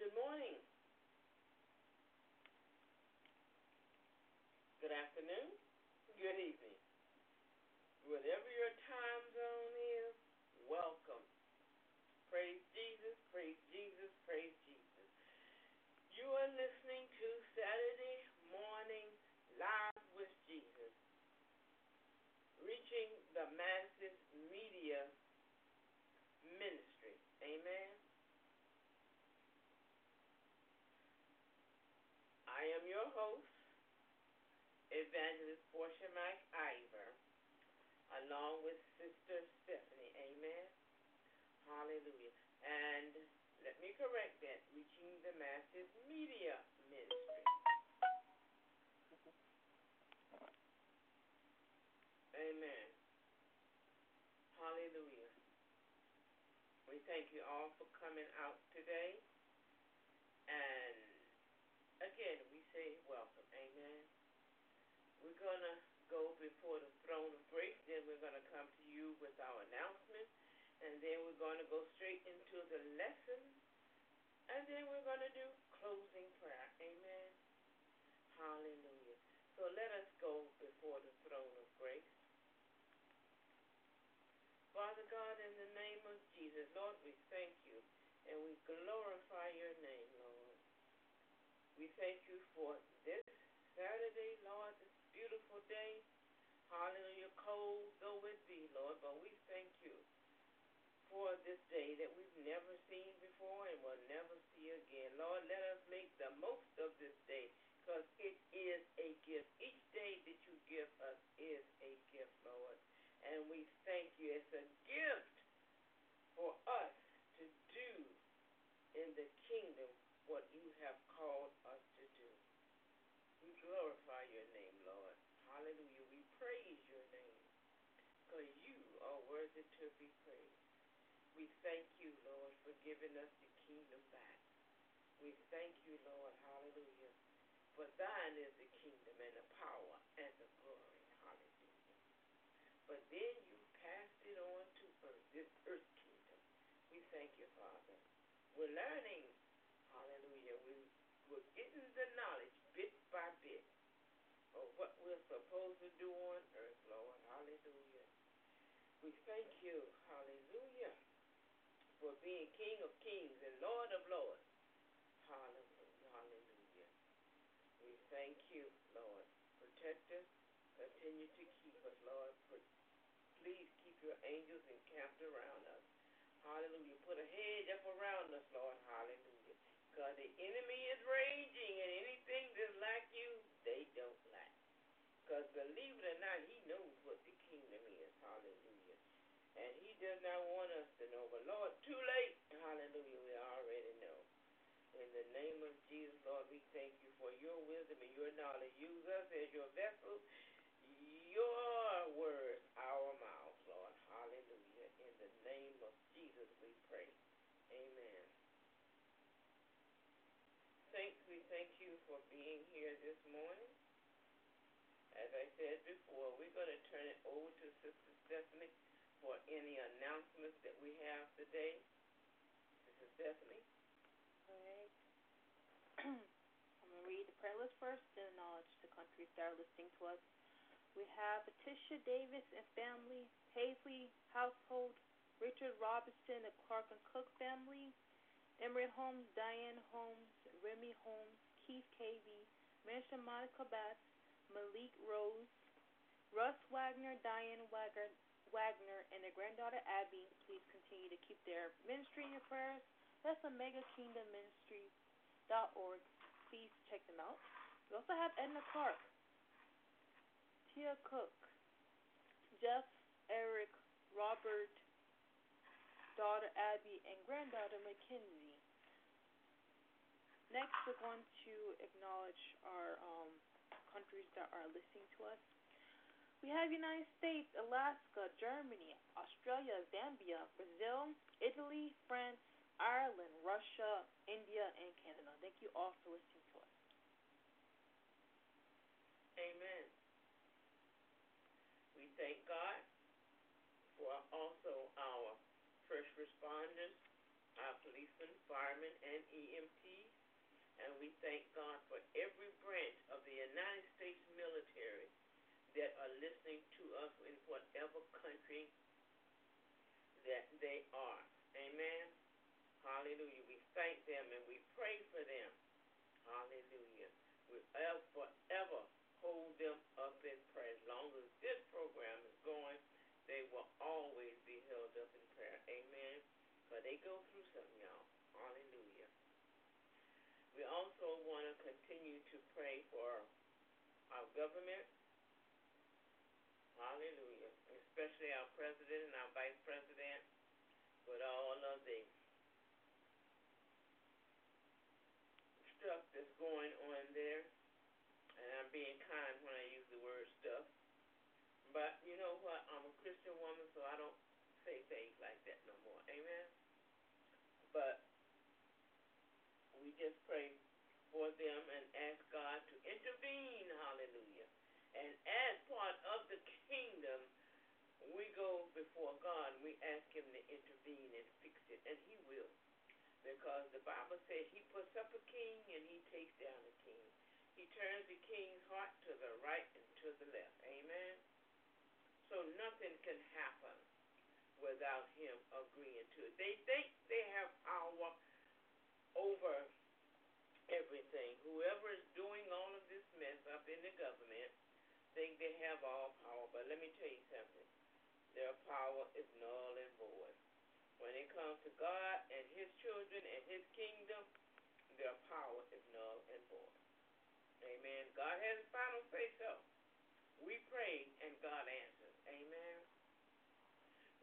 Good morning. Good afternoon. Good evening. Evangelist Portia Mike Iver, along with Sister Stephanie. Amen. Hallelujah. And let me correct that. Reaching the Masses Media Ministry. Amen. Hallelujah. We thank you all for coming out today. Going to go before the throne of grace. Then we're going to come to you with our announcement. And then we're going to go straight into the lesson. And then we're going to do closing prayer. Amen. Hallelujah. So let us go before the throne of grace. Father God, in the name of Jesus, Lord, we thank you and we glorify your name, Lord. We thank you for this Saturday, Lord, beautiful day. Hallelujah, cold though it be, Lord, but we thank you for this day that we've never seen before and will never see again. Lord, let us make the most of this day because it is a gift. Each day that you give us is a gift, Lord. And we thank you. It's a gift for us to do in the kingdom what you have called us to do. We glorify your name, Lord. Hallelujah. We praise your name because you are to be praised. We thank you, Lord, for giving us the kingdom back. We thank you, Lord. Hallelujah. For thine is the kingdom and the power and the glory. Hallelujah. But then you passed it on to earth, this earth kingdom. We thank you, Father. We're learning. Hallelujah. We, we're getting the knowledge bit by bit of what we're supposed to do on earth. We thank you. Hallelujah. For being King of kings and Lord of lords. Hallelujah. Hallelujah. We thank you, Lord. Protect us. Continue to keep us, Lord. Please keep your angels encamped around us. Hallelujah. Put a hedge up around us, Lord. Hallelujah. Because the enemy is raging, and anything that's like you, they don't like. Because believe it or not, he knows what the kingdom is. Hallelujah. And he does not want us to know. But Lord, too late. Hallelujah. We already know. In the name of Jesus, Lord, we thank you for your wisdom and your knowledge. Use us as your vessels. Your words, our mouths, Lord. Hallelujah. In the name of Jesus, we pray. Amen. Saints, we thank you for being here this morning. As I said before, we're going to turn it over to Sister Stephanie for any announcements that we have today. Sister Stephanie. All right. I'm going to read the prayer list first, then acknowledge the countries that are listening to us. We have Patricia Davis and family, Paisley household, Richard Robinson, the Clark and Cook family, Emery Holmes, Diane Holmes, Remy Holmes, Keith Cavey, Minister Monica Bass, Malik Rose, Russ Wagner, Diane Wagner, Wagner, and their granddaughter Abby. Please continue to keep their ministry in your prayers. That's Omega Kingdom Ministry.org. Please check them out. We also have Edna Clark, Tia Cook, Jeff, Eric, Robert, daughter Abby, and granddaughter Mackenzie. Next, we're going to acknowledge our um, countries that are listening to us. We have United States, Alaska, Germany, Australia, Zambia, Brazil, Italy, France, Ireland, Russia, India, and Canada. Thank you all for listening to us. Amen. We thank God for also our first responders, our policemen, firemen, and EMTs. And we thank God for every branch of the United States military that are listening to us in whatever country that they are. Amen. Hallelujah. We thank them and we pray for them. Hallelujah. We will forever hold them up in prayer. As long as this program is going, they will always be held up in prayer. Amen. But they go through something, y'all. Hallelujah. We also want to continue to pray for our government. Especially our president and our vice president with all of the stuff that going on there. And I'm being kind when I use the word stuff. But you know what? I'm a Christian woman, so I don't say things like that no more. Amen. But we just pray for them and ask God to intervene. Hallelujah. And as part of the kingdom, we go before God and we ask Him to intervene and fix it, and He will. Because the Bible says He puts up a king and He takes down a king. He turns the king's heart to the right and to the left. Amen. So nothing can happen without Him agreeing to it. They think they have power over everything. Whoever is doing all of this mess up in the government think they have all power. But let me tell you something. Their power is null and void. When it comes to God and His children and His kingdom, their power is null and void. Amen. God has the final say so. We pray and God answers. Amen.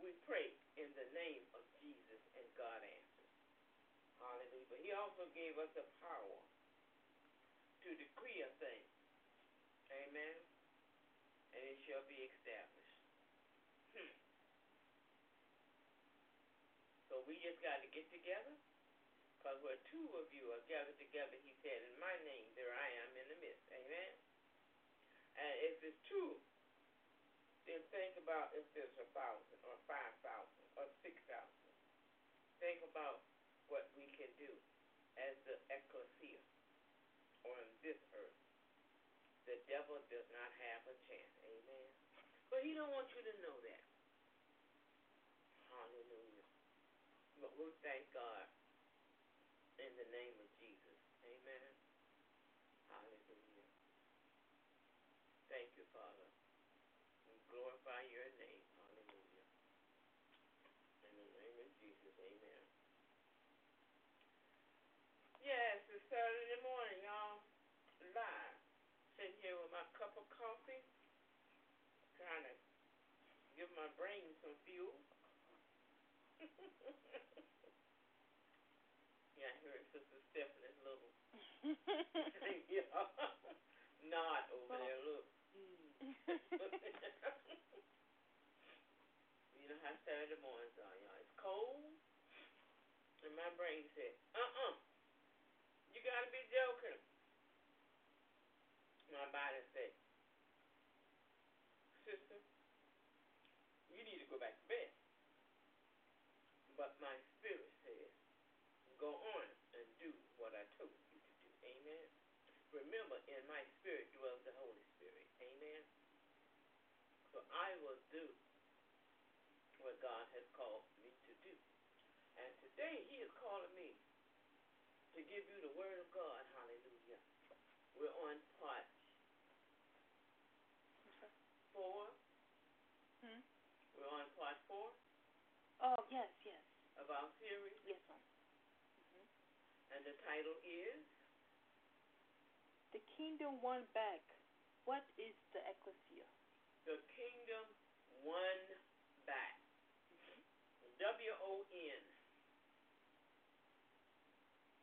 We pray in the name of Jesus and God answers. Hallelujah. But He also gave us the power to decree a thing. Amen. And it shall be established. Hmm. So we just got to get together. Because where two of you are gathered together, he said, in my name, there I am in the midst. Amen. And if it's two, then think about if there's a thousand or five thousand or six thousand. Think about what we can do as the ekklesia on this earth. The devil does not have a chance. Amen. But he don't want you to know that. Hallelujah. But we thank God in the name of Jesus. Amen. Hallelujah. Thank you, Father. We glorify your name. Hallelujah. In the name of Jesus. Amen. Yes, it's Saturday morning, y'all. Live. Sitting here with my cup of coffee. Trying to give my brain some fuel. yeah, I heard Sister Stephanie's little yeah. nod over there. Look. you know how Saturday mornings are, y'all. It's cold. And my brain said, uh-uh. You gotta be joking. My body said, sister, you need to go back to bed. But my spirit says, go on and do what I told you to do. Amen. Remember, in my spirit dwells the Holy Spirit. Amen. So I will do what God has called me to do. And today He is calling me to give you the word of God. Hallelujah. We're on part four. Hmm? We're on part four Oh, yes, yes. of our series. Yes, ma'am. And the title is Kingdom Won Back. What is the ekklesia? The Kingdom Won Back. W O N.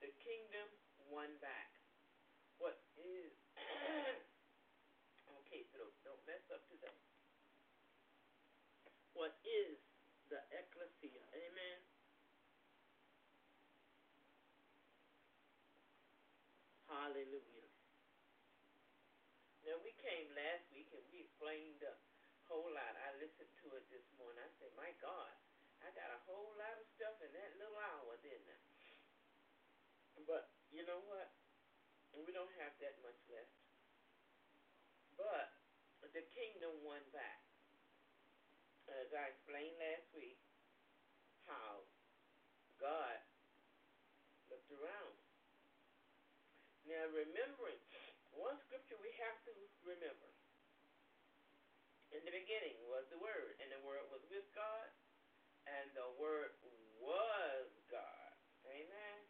The Kingdom Won Back. What is. okay, so don't, don't mess up today. What is the ekklesia? Amen. Hallelujah. Came last week and we explained a whole lot. I listened to it this morning. I said, my God, I got a whole lot of stuff in that little hour, didn't I? But you know what? We don't have that much left. But the kingdom won back. As I explained last week, how God looked around. Now, remembering, have to remember. In the beginning was the Word, and the Word was with God, and the Word was God. Amen.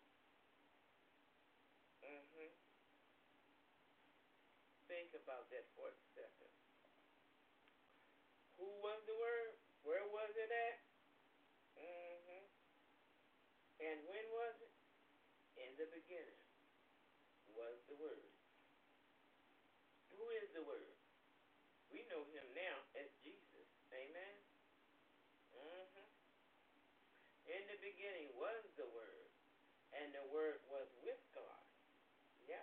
Mhm. Think about that for a second. Who was the Word? Where was it at? Mhm. And when was it? In the beginning was the Word. The Word? We know him now as Jesus. Amen. Mm-hmm. In the beginning was the Word, and the Word was with God. Yeah.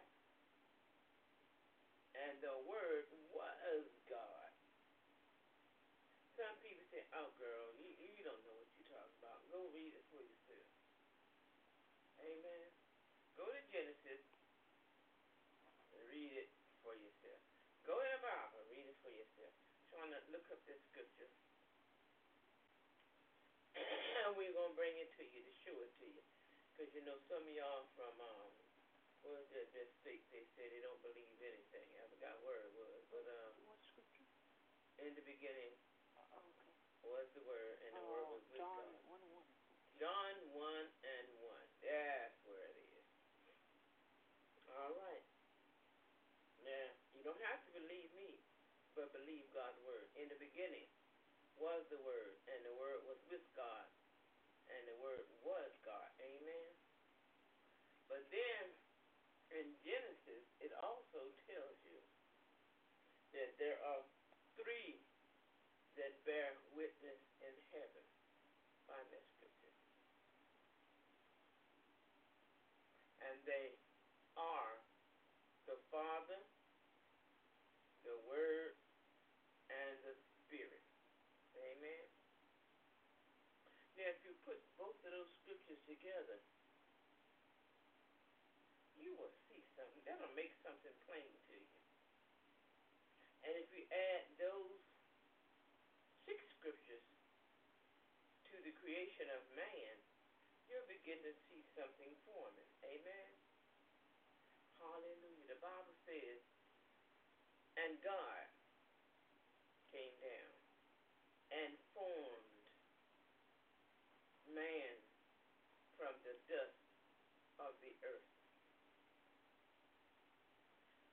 And the Word was God. Some people say, oh, girl, you, you don't know what you're talking about. Go read it for yourself. Amen. Go to Genesis and read it for yourself. Go to the Bible and read it for yourself. trying to look up this scripture. And we're going to bring it to you to show it to you. Because, you know, some of y'all from, um, what was that, that state, they say they don't believe anything. I forgot where it was. But um, What scripture? in the beginning Oh, okay. was the Word, and the Word Oh, was with John God. 1 1. John 1 and 1. That's where it is. All right. Now, you don't have to believe me, but believe God's word. In the beginning was the word, and the word was with God, and the word was God. Amen. But then in Genesis, it also tells you that there are three that bear witness in heaven. Find that scripture. And they are the Father, the Word, and the Spirit. Amen. Now, if you put both of those scriptures together, you will see something. That'll make something plain to you. And if you add those six scriptures to the creation of man, you'll begin to see something forming. Amen. Hallelujah. The Bible says, and God came down and formed man from the dust of the earth.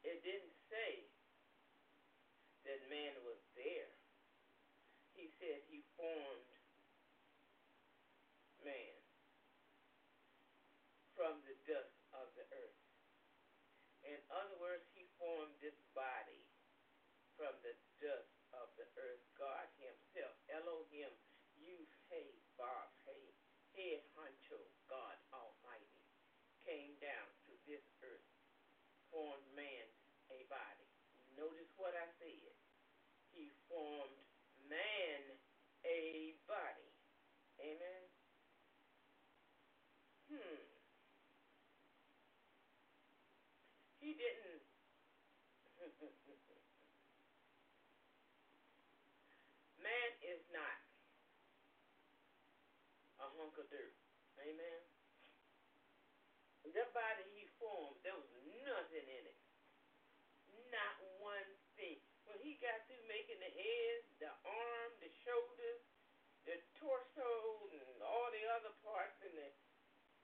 It didn't say that man was there. He said he formed man from the dust of the earth. In other words, he formed this body from the dust of the earth. God himself, Elohim, Yud, Hey, Vav, Hey, Head Honcho, God Almighty, came down to this earth, formed man a body. Notice what I said. He formed man body. Amen. Hmm. He didn't. Man is not a hunk of dirt. Amen. That body he formed, there was nothing in it. Not one thing. When he got through making the head, the arm, the shoulders, the torso, and all the other parts, and the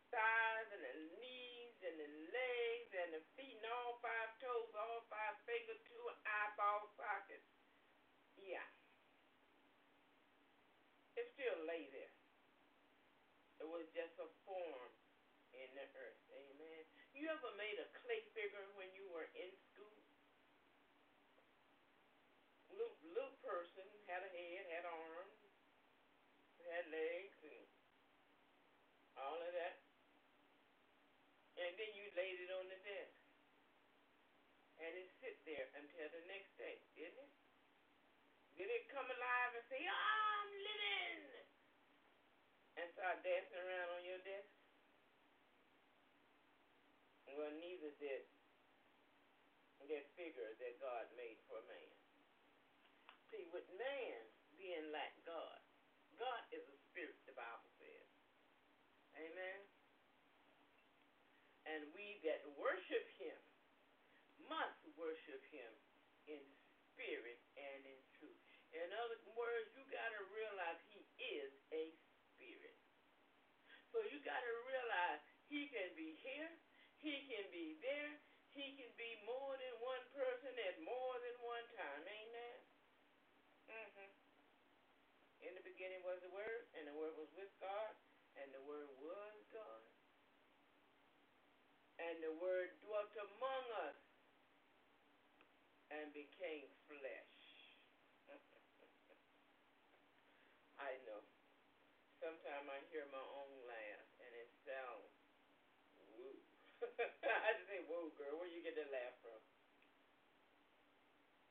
thighs, and the knees, and the legs, and the feet, and all five toes, all five fingers, two eyeball sockets. Yeah. It still lay there. It was just a form in the earth. Amen. You ever made a clay figure when you were in school? Little, little person had a head, had arms, had legs, and all of that. And then you laid it on the desk. And it sit there until the next day, didn't it? Did it come alive and say, oh, I'm living? And start dancing around on your desk? Well, neither did that figure that God made for man. See, with man being like God, God is a spirit, the Bible says. Amen. And we that worship him must worship him in spirit and in truth. In other words, you got to realize he is a spirit. So you got to realize he can be here, he can be there, he can be more than one person at more than one time. Amen. Mhm. In the beginning was the Word, and the Word was with God, and the Word was. And the Word dwelt among us and became flesh. I know. Sometimes I hear my own laugh and it sounds woo. I just say woo, girl. Where you get that laugh from?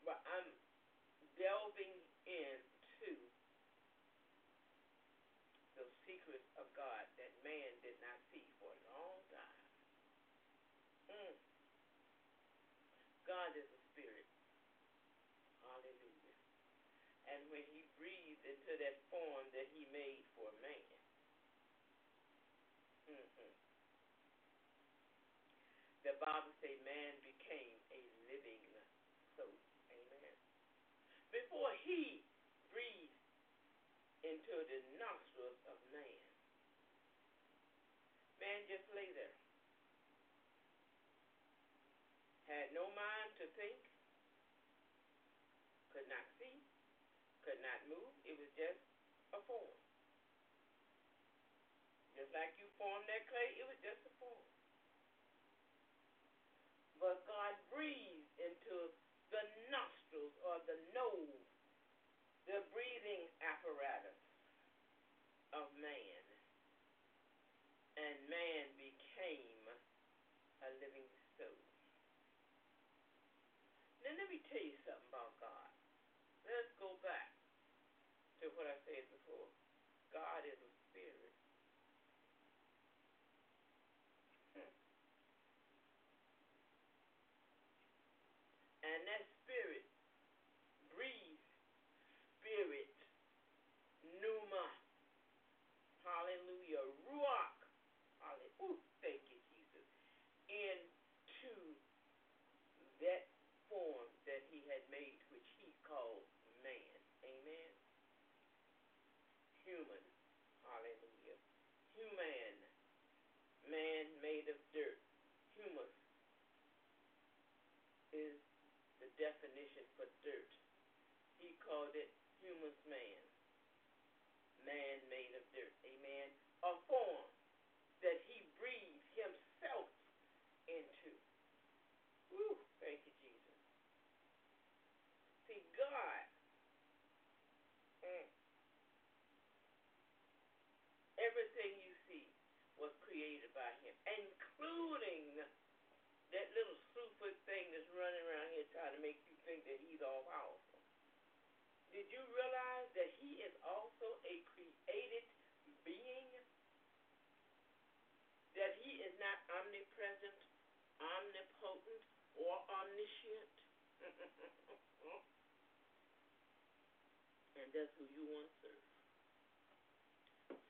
But I'm delving into the secrets of God that man did not see for a long time. Mm. God is a spirit. Hallelujah. And when he into that form that he made for man, mm-hmm. the Bible says man became a living soul. Amen. Before he breathed into the nostrils of man, man just lay there. Had no mind to think, could not see, could not move. Just a form. Just like you formed that clay, it was just a form. But God breathed into the nostrils or the nose, the breathing apparatus of man. And man became a living soul. Now, let me tell you something about God. Let's go back to what I said before. God is a spirit. Hmm. And that spirit breathes spirit, pneuma, hallelujah, ruach, hallelujah, Ooh, thank you, Jesus, into that form that he had made, which he called man. Amen. Human. Hallelujah. Human. Man made of dirt. Humus is the definition for dirt. He called it humus man. Man made of dirt. Amen. A form that he breathed himself into. Woo, thank you, Jesus. See, God, mm, everything you created by him, including that little slewfoot thing that's running around here trying to make you think that he's all powerful. Did you realize that he is also a created being? That he is not omnipresent, omnipotent, or omniscient? and that's who you want to serve.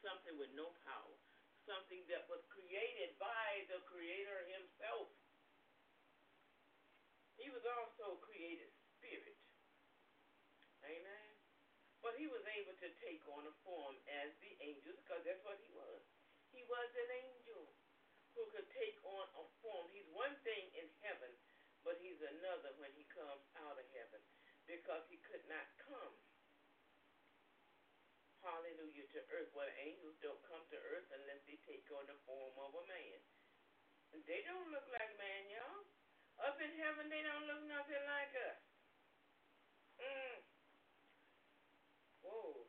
Something with no power. Something that was created by the Creator Himself. He was also created spirit. Amen. But he was able to take on a form as the angels because that's what he was. He was an angel who could take on a form. He's one thing in heaven, but he's another when he comes out of heaven because he could not come. Hallelujah to earth. Well, angels don't come to earth unless they take on the form of a man. They don't look like man, y'all. Up in heaven, they don't look nothing like us. Mm. Whoa.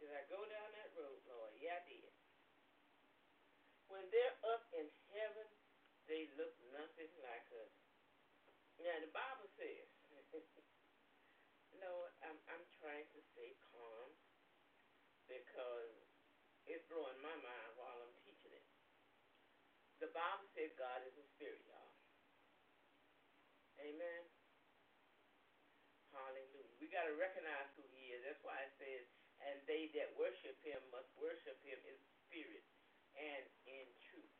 Did I go down that road, Lord? Yeah, I did. When they're up in heaven, they look nothing like us. Now, the Bible says, Lord, I'm, I'm trying to because it's blowing my mind while I'm teaching it. The Bible says God is a spirit, y'all. Amen. Hallelujah. We got to recognize who he is. That's why it says, and they that worship him must worship him in spirit and in truth.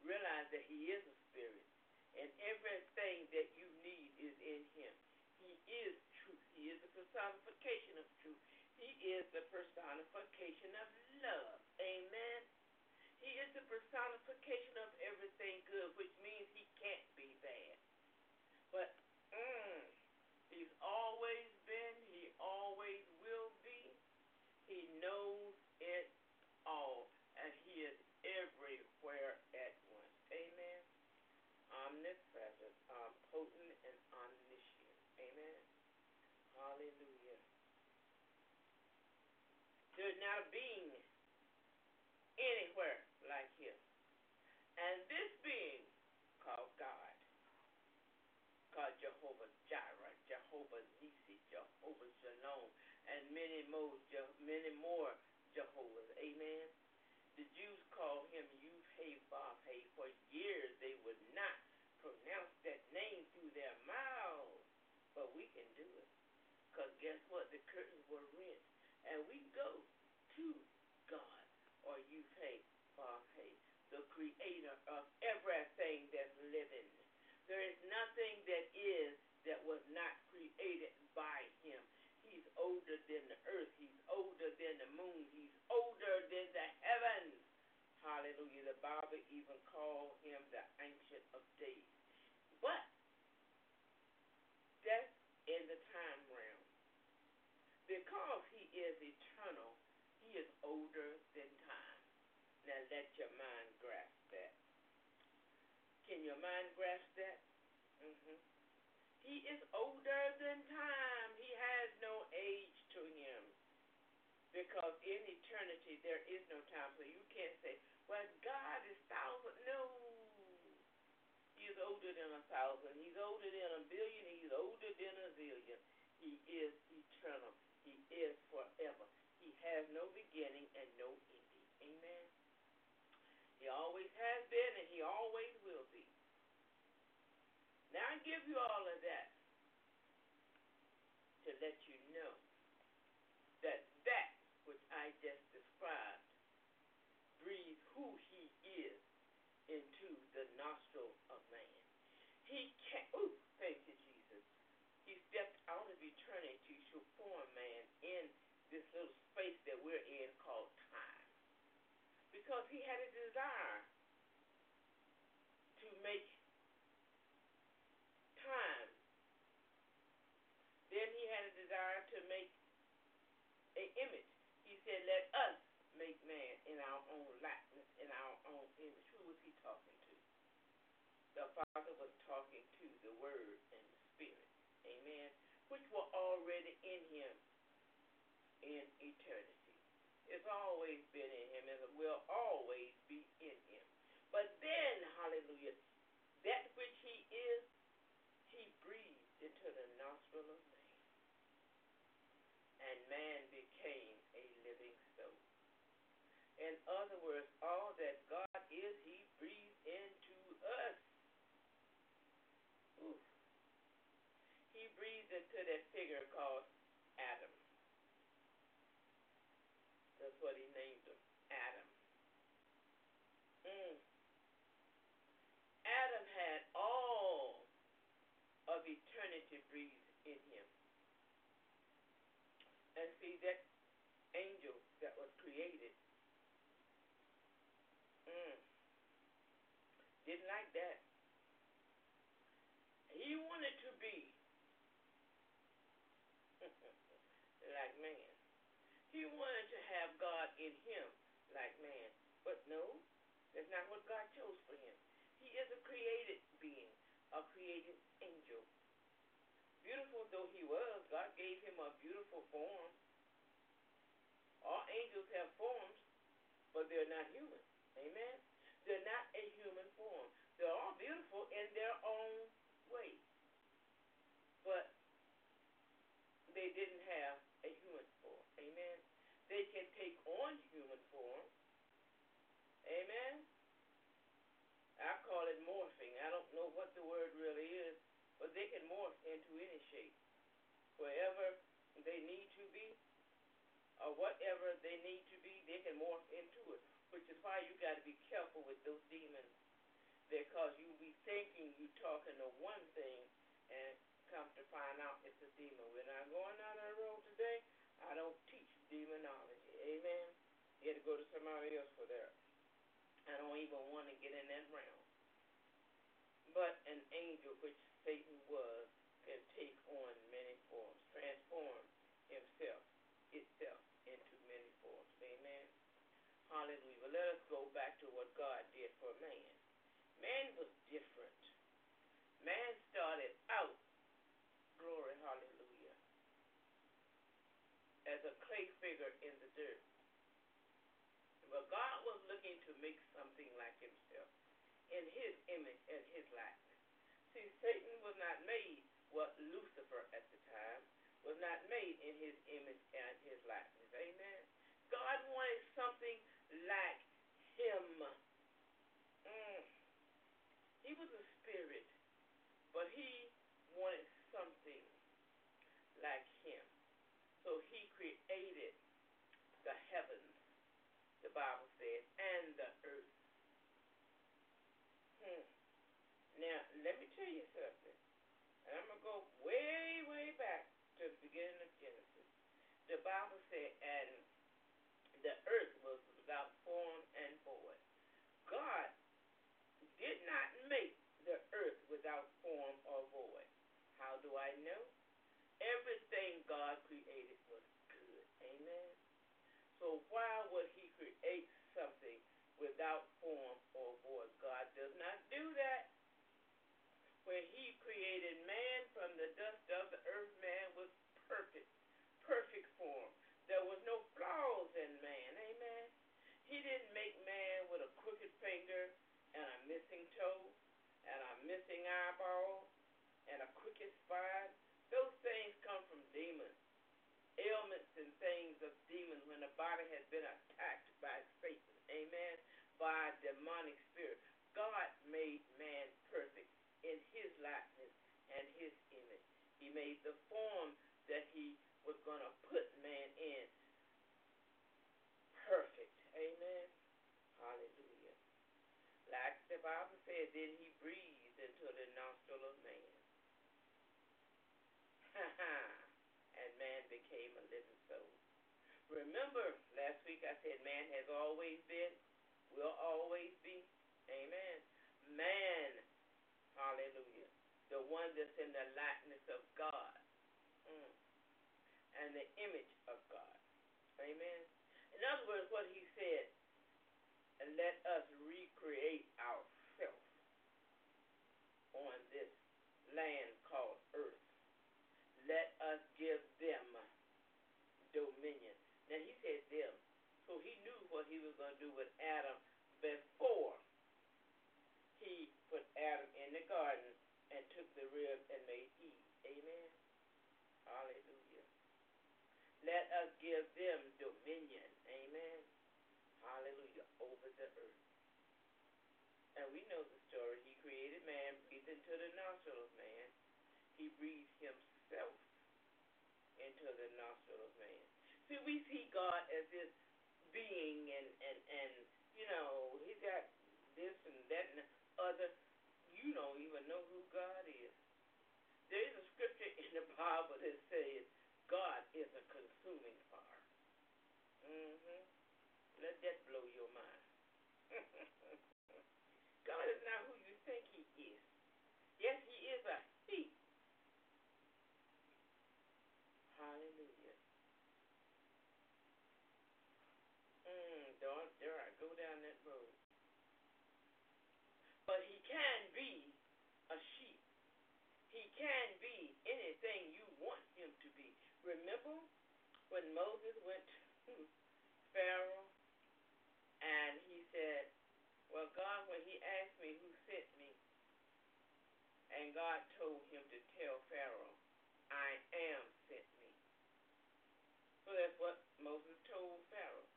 Realize that he is a spirit, and everything that you need is in him. He is truth. He is the personification of truth. He is the personification of love. Amen. He is the personification of everything good, which means he can't be bad. But mm, he's always been, he always will be. He knows it all, and he is everywhere at once. Amen. There's not being anywhere like him. And this being called God, called Jehovah Jireh, Jehovah Nisi, Jehovah Shalom, and many more, many more Jehovah's. Amen. The Jews called him Yud-Hey. For years they would not pronounce that name through their mouths. But we can do it. Because guess what? The curtains were rent. And we go to God or Yud-Hey Vav-Hey, the creator of everything that's living. There is nothing that is that was not created by him. He's older than the earth. He's older than the moon. He's older than the heavens. Hallelujah. The Bible even called him the Ancient of Days. But that's in the time realm. Because he is eternal, is older than time. Now let your mind grasp that. Can your mind grasp that? Mm-hmm. He is older than time. He has no age to him. Because in eternity there is no time. So you can't say, well, God is thousand. No. He is older than a thousand. He's older than a billion. He's older than a zillion. He is eternal. He is forever. Has no beginning and no ending. Amen. He always has been and he always will be. Now I give you all of that to let you know that that which I just described breathes who he is into the nostril of man. He can ooh, thank you, Jesus. He stepped out of eternity to form man in this little space that we're in called time. Because he had a desire to make time. Then he had a desire to make an image. He said, Let us make man in our own likeness, in our own image. Who was he talking to? The Father was talking to the Word and the Spirit. Amen. Which were already in him in eternity. It's always been in him and it will always be in him. But then, hallelujah, that which he is he breathed into the nostril of man, and man became a living soul. In other words, all that God is, he breathed into us. Ooh. He breathed into that figure called Adam. What he named him, Adam. Mm. Adam had all of eternity breathed in him. And see, that angel that was created mm, didn't like that. He wanted to be like man. He wanted to have God in him like man. But no, that's not what God chose for him. He is a created being, a created angel. Beautiful though he was, God gave him a beautiful form. All angels have forms, but they're not human. Amen? They're not a human form. They're all beautiful in their own way. But they didn't have a human form. Amen? They can take on human form. Amen? I call it morphing. I don't know what the word really is, but they can morph into any shape. Wherever they need to be, or whatever they need to be, they can morph into it. Which is why you got to be careful with those demons, because you be thinking you talking to one thing, and come to find out it's a demon. When I'm going down that road today, I don't demonology. Amen. You had to go to somebody else for that. I don't even want to get in that realm. But an angel, which Satan was, can take on many forms, transform himself, itself into many forms. Amen. Hallelujah. Let us go back to what God did for man. Man was different. Man started out, glory, hallelujah, as a clay figure in the dirt. Well, God was looking to make something like himself in his image and his likeness. See, Satan was not made, what Lucifer at the time, was not made in his image and his likeness. Amen. God wanted something like him. Mm. He was a spirit, but he wanted something like him. So he created the heavens, the Bible says, and the earth. Hmm. Now, let me tell you something. And I'm going to go way, way back to the beginning of Genesis. The Bible said, and the earth was without form and void. God did not make the earth without form or void. How do I know? Everything God created. So why would he create something without form or void? God does not do that. When he created man from the dust of the earth, man was perfect, perfect form. There was no flaws in man. Amen. He didn't make man with a crooked finger and a missing toe and a missing eyeball and a crooked spine. Those things come from demons. Ailments and things of demons when the body has been attacked by Satan. Amen. By demonic spirit. God made man perfect in his likeness and his image. He made the form that he was going to put man in perfect. Amen. Hallelujah. Like the Bible said, then he breathed into the nostril of man. and man became a living soul. Remember, last week I said man has always been, will always be. Amen. Man, hallelujah, the one that's in the likeness of God mm. and the image of God. Amen. In other words, what he said, let us recreate ourselves on this land called earth let us give them dominion. Now he said them, so he knew what he was going to do with Adam before he put Adam in the garden and took the rib and made Eve. Amen. Hallelujah. Let us give them dominion. Amen. Hallelujah. Over the earth. And we know the story. He created man, breathed into the nostril of man. He breathed himself into the nostril of man. See, we see God as this being and, and, and you know, he's got this and that and other. You don't even know who God is. There is a scripture in the Bible that says God is a consuming fire. Mm-hmm. Let that blow your mind. God is not who you think he is. Yes, he is a heat Hallelujah. Mm, don't dare I go down that road. But he can be a sheep. He can be anything you want him to be. Remember when Moses went to Pharaoh and he said, Well, God, when he asked me who sent me, and God told him to tell Pharaoh, I am sent me. So that's what Moses told Pharaoh.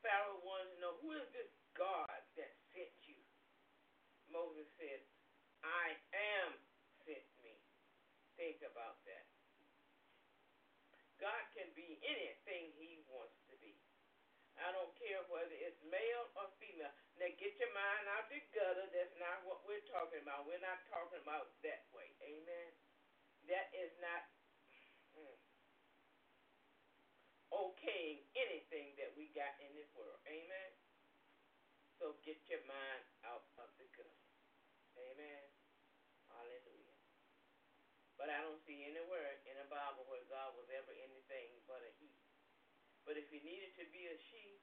Pharaoh wanted to know who is this God that sent you? Moses said, I am sent me. Think about that. God can be anything he wants to be. I don't care whether it's male or female. Now get your mind out the gutter. That's not what we're talking about. We're not talking about that way. Amen. That is not. Hmm okaying anything that we got in this world. Amen. So get your mind out of the gutter. Amen. Hallelujah. But I don't see anywhere in the Bible where God was ever anything but a he. But if he needed to be a she,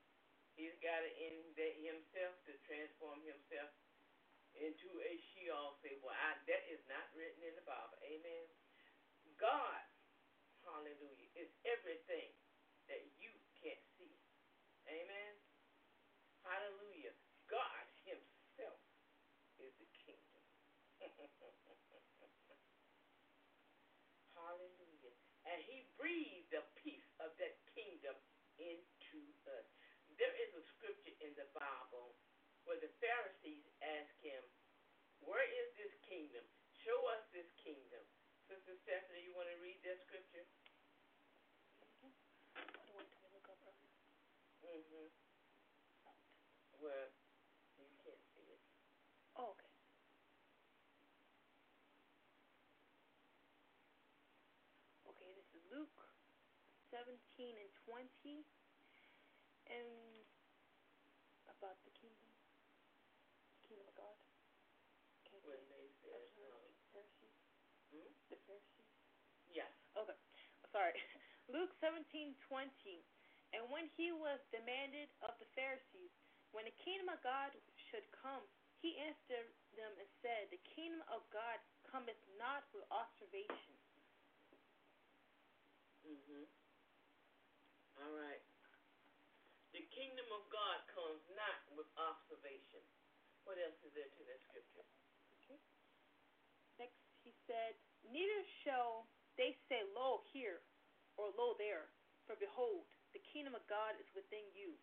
he's got it in that himself to transform himself into a she. All say, well, I, that is not written in the Bible. Amen. God, hallelujah, is everything and he breathed the peace of that kingdom into us. There is a scripture in the Bible where the Pharisees ask him, Where is this kingdom? Show us this kingdom. Sister Stephanie, you want to read that scripture? Mm-hmm. What. Well, you can't see it. Oh, okay. 17 and 20. And about the kingdom, kingdom of God. Okay, When they said, um, Pharisees. hmm? The Pharisees. yeah. Okay, sorry. Luke seventeen twenty. And when he was demanded of the Pharisees when the kingdom of God should come, he answered them and said, The kingdom of God cometh not with observation. Mm-hmm. All right. The kingdom of God comes not with observation. What else is there to that scripture? Okay. Next, he said, Neither shall they say, Lo here, or Lo there, for behold, the kingdom of God is within you.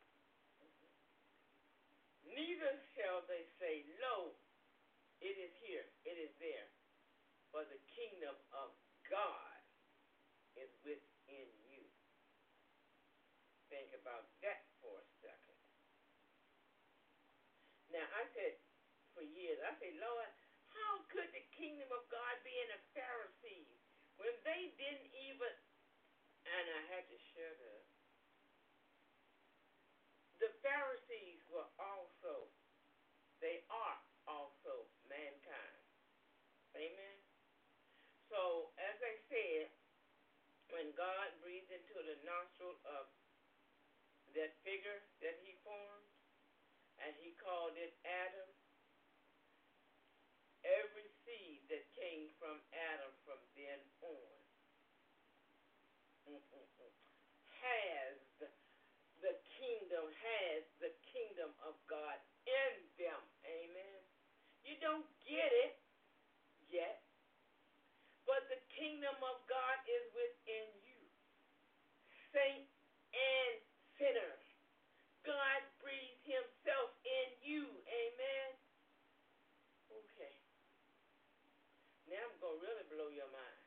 Neither shall they say, Lo, it is here, it is there. For the kingdom of God is within you. Think about that for a second. Now, I said for years, I said, Lord, how could the kingdom of God be in the Pharisees when they didn't even, and I had to shut up. The Pharisees were also, they are also mankind. Amen. So, as I said, when God breathed into the nostril of that figure that he formed, and he called it Adam, every seed that came from Adam from then on has the, kingdom, has the kingdom of God in them. Amen. You don't get it yet, but the kingdom of God is within you. Saint and sinner. God breathed himself in you. Amen. Okay. Now I'm going to really blow your mind.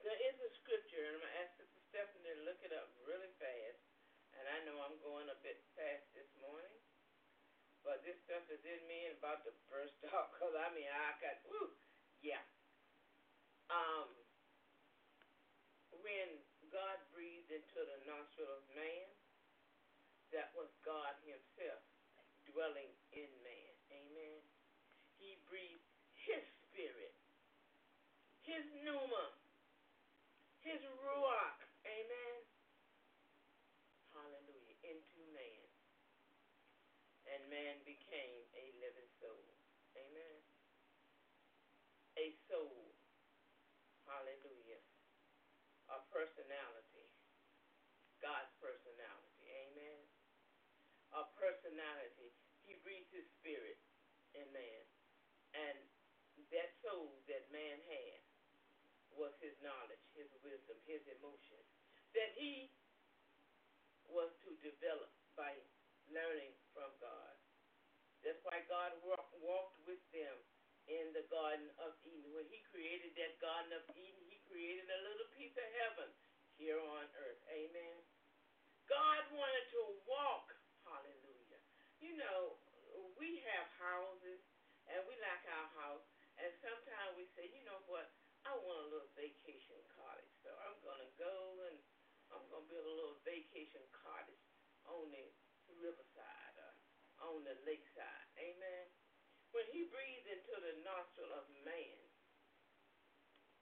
There is a scripture, and I'm going to ask Sister Stephanie to look it up really fast. And I know I'm going a bit fast this morning. But this stuff is in me and about to burst out. Because, I mean, I got, woo, yeah. Um, when God into the nostril of man, that was God himself dwelling in man. Amen. He breathed his spirit, his pneuma, his ruach, amen. Hallelujah, into man. And man became a living soul. Amen. A soul. Hallelujah. A personality. God's personality. Amen. A personality. He breathed his spirit in man. And that soul that man had was his knowledge, his wisdom, his emotions that he was to develop by learning from God. That's why God walk, walked with them in the Garden of Eden. When he created that Garden of Eden, he created a little piece of heaven here on earth. Amen. God wanted to walk. You know, we have houses and we like our house, and sometimes we say, you know what, I want a little vacation cottage, so I'm gonna go and I'm gonna build a little vacation cottage on the riverside or on the lakeside. Amen. When he breathed into the nostril of man,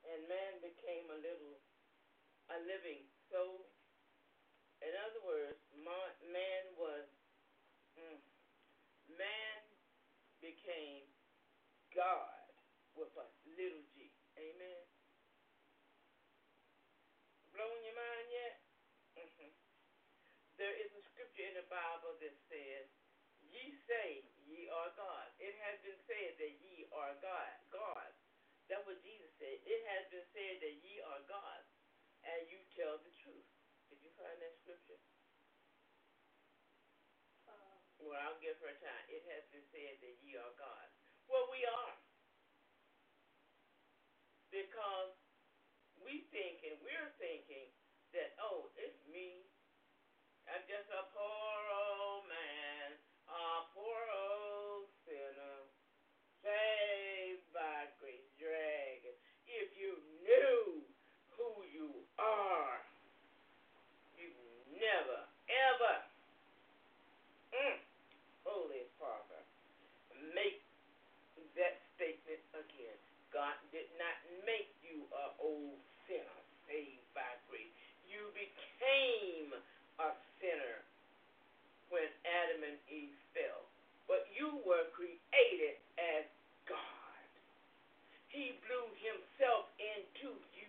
and man became a little, a living soul. In other words, man was, man became God with a little g. Amen. Blowing your mind yet? Mm-hmm. There is a scripture in the Bible that says, Ye say ye are God. It has been said that ye are God. God. That's what Jesus said. It has been said that ye are God, and you tell the truth. Did you find that scripture? Well, I'll give her time. It has been said that ye are God. Well, we are. Because we think and we're thinking that, oh, it's me. I'm just a poor old man, a poor old sinner, saved by grace dragon. If you knew who you are, you never, ever old sinner saved by grace. You became a sinner when Adam and Eve fell, but you were created as God. He blew himself into you.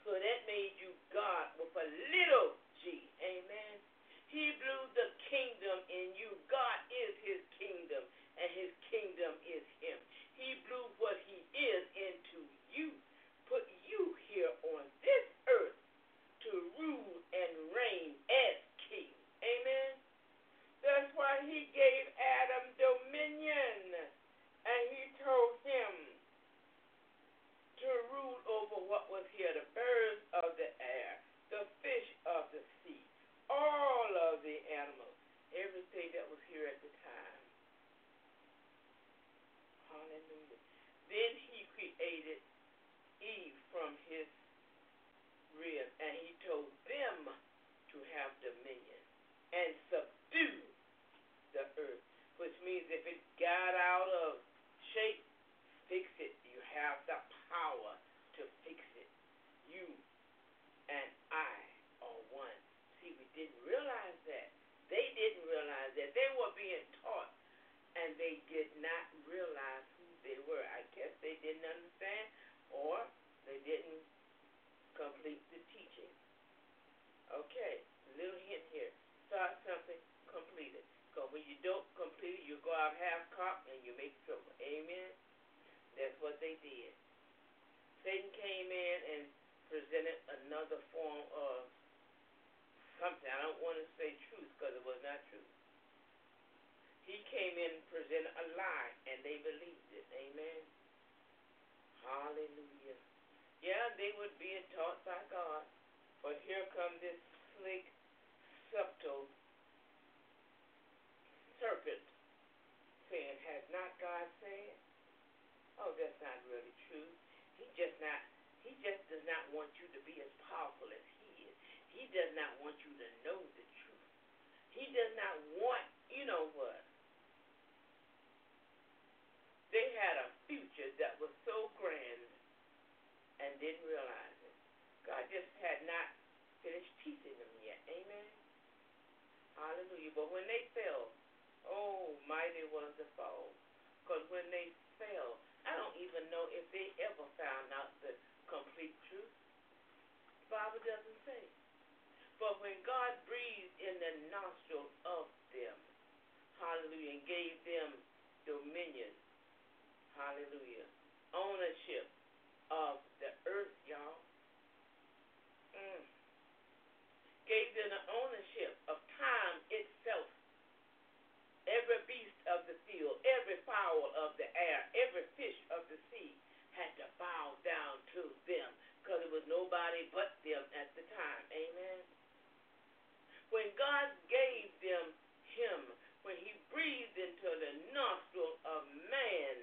So that made you God with a little g. Amen. He blew the kingdom in you. God is his kingdom, and his kingdom is him. He blew what he is into you here on this earth to rule and reign as king. Amen. That's why he gave Adam dominion and he told him to rule over what was here the birds of the air, the fish of the sea, all of the animals, everything that was here at the time. Hallelujah. Then he created Eve from his rib, and he told them to have dominion and subdue the earth, which means if it got out of shape, fix it. You have the power to fix it. You and I are one. See, we didn't realize that. They didn't realize that. They were being taught, and they did not realize who they were. I guess they didn't understand, or they didn't complete the teaching. Okay, little hint here. Start something, complete it. Because when you don't complete it, you go out half cocked and you make trouble. Amen? That's what they did. Satan came in and presented another form of something. I don't want to say truth because it was not truth. He came in and presented a lie, and they believed it. Amen? Hallelujah. Yeah, they were being taught by God. But here come this slick, subtle serpent saying, Has not God said? Oh, that's not really true. He just not he just does not want you to be as powerful as he is. He does not want you to know the truth. He does not want you know what? They had a future that was so grand and didn't realize it. God just had not finished teaching them yet. Amen. Hallelujah. But when they fell, oh, mighty was the fall. Because when they fell, I don't even know if they ever found out the complete truth. The Bible doesn't say. But when God breathed in the nostrils of them, hallelujah, and gave them dominion, hallelujah, ownership of the earth, y'all. Mm. Gave them the ownership of time itself. Every beast of the field, every fowl of the air, every fish of the sea had to bow down to them because it was nobody but them at the time. Amen. When God gave them him, when he breathed into the nostril of man,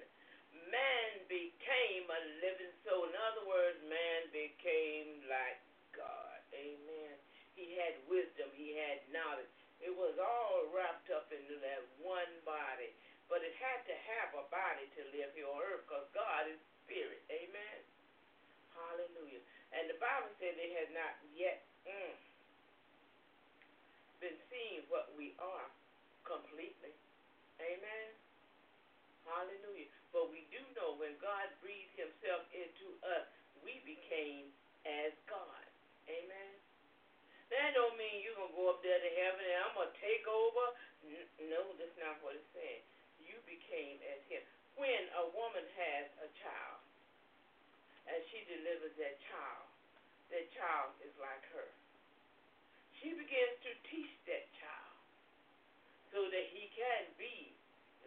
man became a living soul. In other words, man became like God. Amen. He had wisdom, he had knowledge. It was all wrapped up into that one body. But it had to have a body to live here on earth because God is spirit. Amen. Hallelujah. And the Bible said they had not yet mm, been seeing what we are completely. Amen. Hallelujah. But we do know when God breathed himself into us, we became as God. Amen. That don't mean you're going to go up there to heaven and I'm going to take over. No, that's not what it's saying. You became as him. When a woman has a child and she delivers that child, that child is like her. She begins to teach that child so that he can be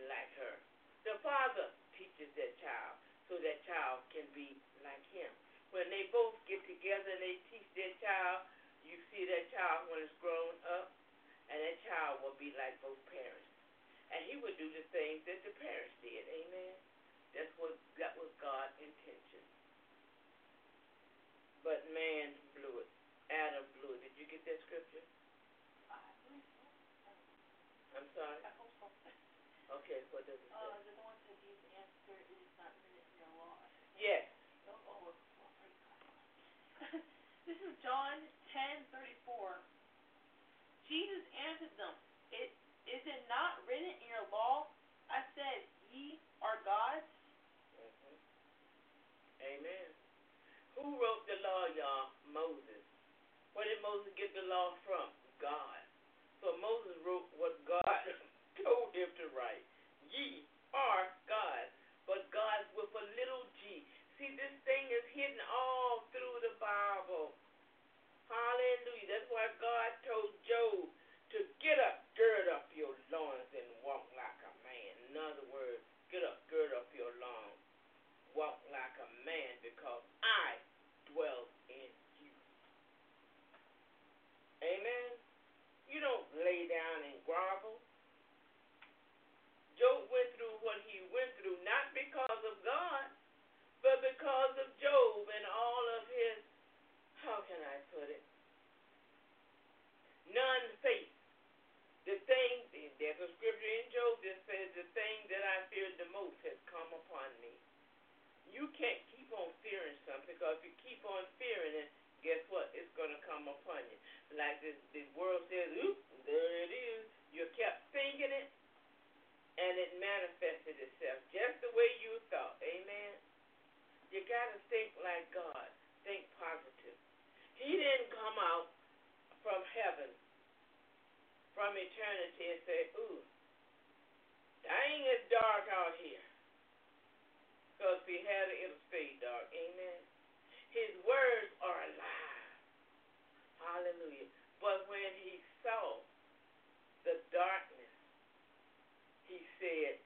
like her. The father teaches that child so that child can be like him. When they both get together and they teach their child, you see that child when it's grown up, and that child will be like both parents. And he would do the things that the parents did. Amen. That's what that was God's intention. But man blew it. Adam blew it. Did you get that scripture? I'm sorry. Okay, what does it say? Uh, the one that answered, it is not written in law. Yes. Oh, oh, oh, this is John ten thirty four. Jesus answered them, It is it not written in your law? I said, Ye are gods. hmm Amen. Who wrote the law, y'all? Moses. Where did Moses get the law from? God. So Moses wrote what God told him to write. Ye are gods, but gods with a little g. See, this thing is hidden all through the Bible. Hallelujah. That's why God told Job to get up, gird up your loins, and walk like a man. In other words, get up, gird up your loins, walk like a man, because I dwell in you. Amen. You don't lay down and grovel. Job went through what he went through, not because of God, but because of Job and all of his, how can I put it, non faith. The thing, there's a scripture in Job that says, the thing that I feared the most has come upon me. You can't keep on fearing something because if you keep on fearing it, guess what? It's going to come upon you. Like this, this world says, oop, there it is. You kept thinking it, and it manifested itself just the way you thought. Amen. You got to think like God, think positive. He didn't come out from heaven, from eternity, and say, Ooh, dang, it's dark out here. Because if he had it, it'll stay dark. Amen. His words are alive. Hallelujah. But when he saw the darkness, said,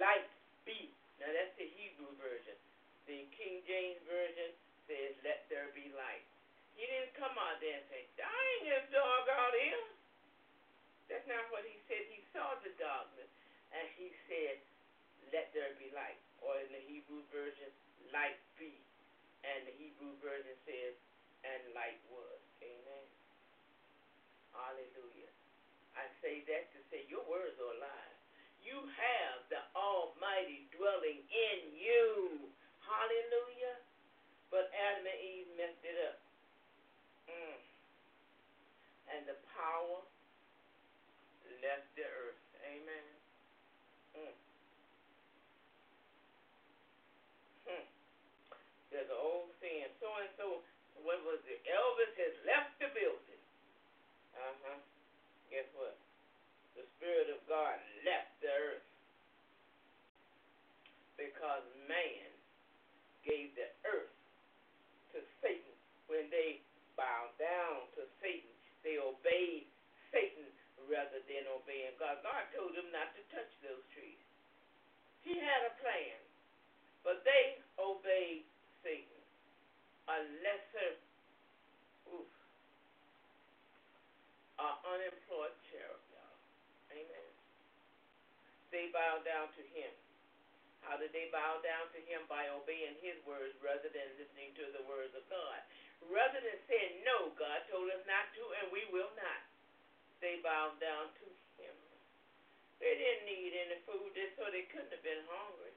light be. Now that's the Hebrew version. The King James Version says, let there be light. He didn't come out there and say, dang, it's dark out here. That's not what he said. He saw the darkness, and he said, let there be light. Or in the Hebrew version, light be. And the Hebrew version says, and light was. Amen. Hallelujah. I say that to say your words are alive. You have the Almighty dwelling in you. Hallelujah. But Adam and Eve messed it up. Mm. And the power left the earth. Amen. Mm. Hmm. There's an old saying, so and so, what was it? Elvis has left the building. Uh huh. Guess what? Spirit of God left the earth because man gave the earth to Satan. When they bowed down to Satan, they obeyed Satan rather than obeying God. God told them not to touch those trees. He had a plan, but they obeyed Satan. A lesser, oof, a unemployed cherub. They bowed down to him. How did they bow down to him? By obeying his words rather than listening to the words of God. Rather than saying, No, God told us not to, and we will not. They bowed down to him. They didn't need any food, so they couldn't have been hungry.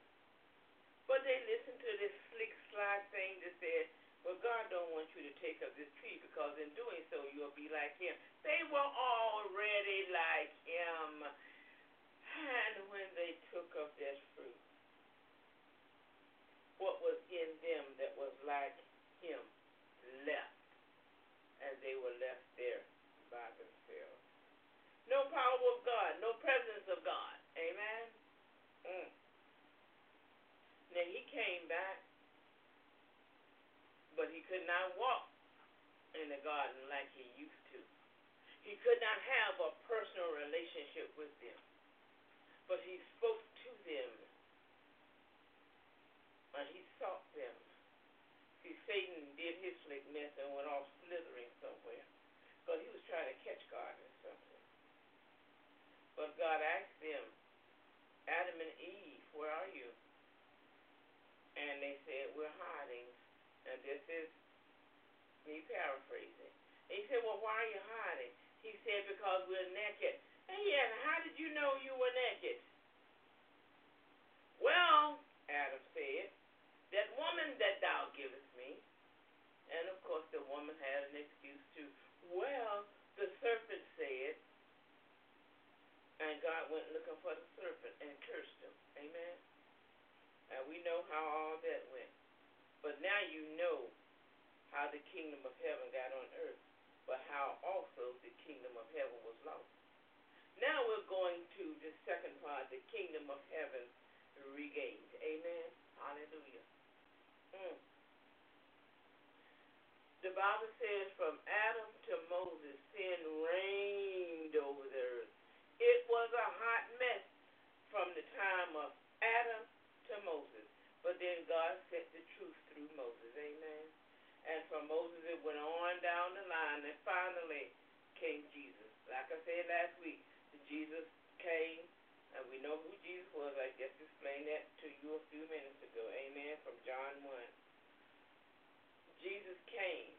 But they listened to this slick slide thing that said, Well, God don't want you to take up this tree because in doing so you'll be like him. They were already like him. And when they took up that fruit, what was in them that was like him left. And they were left there by themselves. No power of God, no presence of God. Amen. Mm. Now he came back, but he could not walk in the garden like he used to. He could not have a personal relationship with them. But he spoke to them and he sought them. See, Satan did his slick mess and went off slithering somewhere. Because he was trying to catch God in something. But God asked them, Adam and Eve, where are you? And they said, We're hiding. And this is me paraphrasing. And he said, Well, why are you hiding? He said, Because we're naked. And he How did you know you were naked? Well, Adam said, that woman that thou givest me. And of course, the woman had an excuse too. Well, the serpent said, and God went looking for the serpent and cursed him. Amen. And we know how all that went. But now you know how the kingdom of heaven got on earth, but how also the kingdom of heaven was lost. Now we're going to the second part, the kingdom of heaven regained. Amen. Hallelujah. Mm. The Bible says from Adam to Moses, sin reigned over the earth. It was a hot mess from the time of Adam to Moses. But then God set the truth through Moses. Amen. And from Moses it went on down the line and finally came Jesus. Like I said last week, Jesus came and we know who Jesus was. I just explained that to you a few minutes ago. Amen. From John 1. Jesus came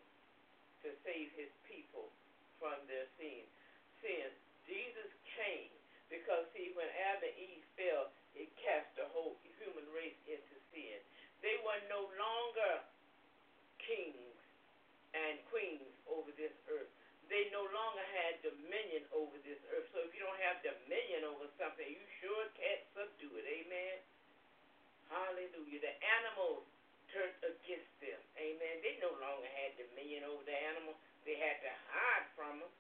to save his people from their sins. Sins. Jesus came because, see, when Adam and Eve fell, it cast the whole human race into sin. They were no longer kings and queens over this earth they no longer had dominion over this earth. So if you don't have dominion over something, you sure can't subdue it. Amen. Hallelujah. The animals turned against them. Amen. They no longer had dominion over the animal. They had to hide from them.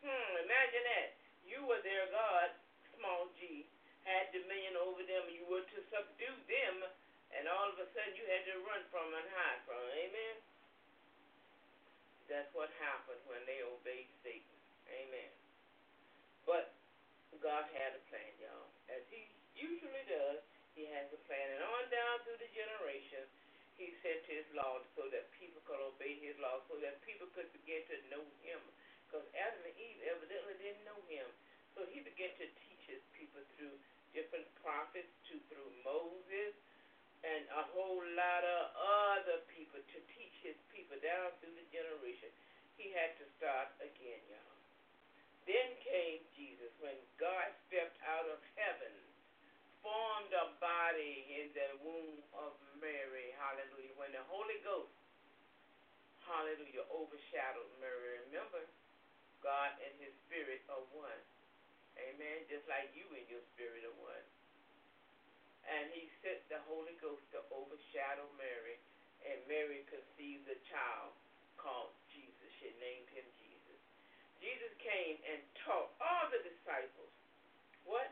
Hmm, imagine that. You were their God, small g, had dominion over them. You were to subdue them, and all of a sudden you had to run from them and hide from them. Amen. That's what happened when they obeyed Satan. Amen. But God had a plan, y'all. As He usually does, He has a plan. And on down through the generations, He sent His law so that people could obey His law, so that people could begin to know Him. Because Adam and Eve evidently didn't know Him. So He began to teach His people through different prophets, to, through Moses, and a whole lot of other people to teach His people down through the generation. He had to start again, y'all. Then came Jesus when God stepped out of heaven, formed a body in the womb of Mary. Hallelujah. When the Holy Ghost, hallelujah, overshadowed Mary. Remember, God and his spirit are one. Amen. Just like you and your spirit are one. And he sent the Holy Ghost to overshadow Mary, and Mary conceived a child called Jesus. She named him Jesus. Jesus came and taught all the disciples what?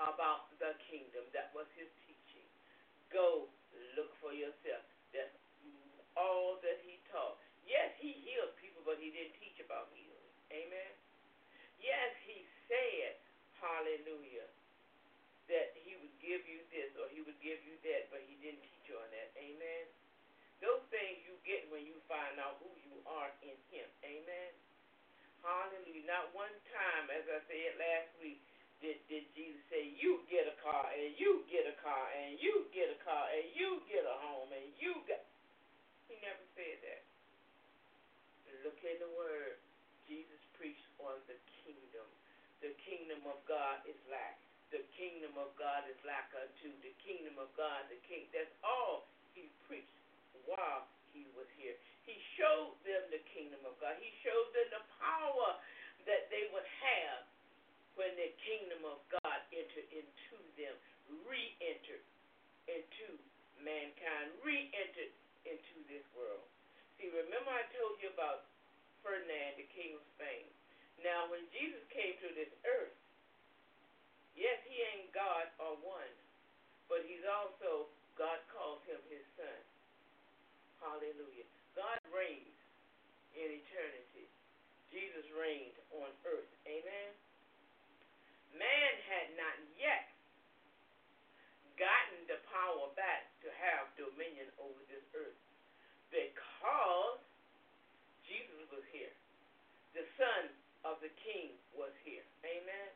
About the kingdom. That was his teaching. Go look for yourself. That's all that he he healed people, but he didn't teach about healing. Amen. Yes, he said, hallelujah, that he would give you this or he would give you that, but he didn't teach you on that. Amen. Those things you get when you find out who you are in him. Amen. Hallelujah. Not one time, as I said last week, did, did Jesus say, you get a car, and you get a car, and you get a car, and you get a home, and you get. He never said that. Look in the Word. Jesus preached on the kingdom. The kingdom of God is like. The kingdom of God is like unto the kingdom of God. The king. That's all he preached while he was here. He showed them the kingdom of God. He showed them the power that they would have when the kingdom of God entered into them, re-entered into mankind, re-entered into this world. See, remember I told you about Ferdinand, the king of Spain. Now, when Jesus came to this earth, yes, he ain't God or one, but he's also, God calls him his son. Hallelujah. God reigns in eternity. Jesus reigned on earth. Amen. Man had not yet gotten the power back to have dominion over this earth because Jesus was here. The Son of the King was here. Amen.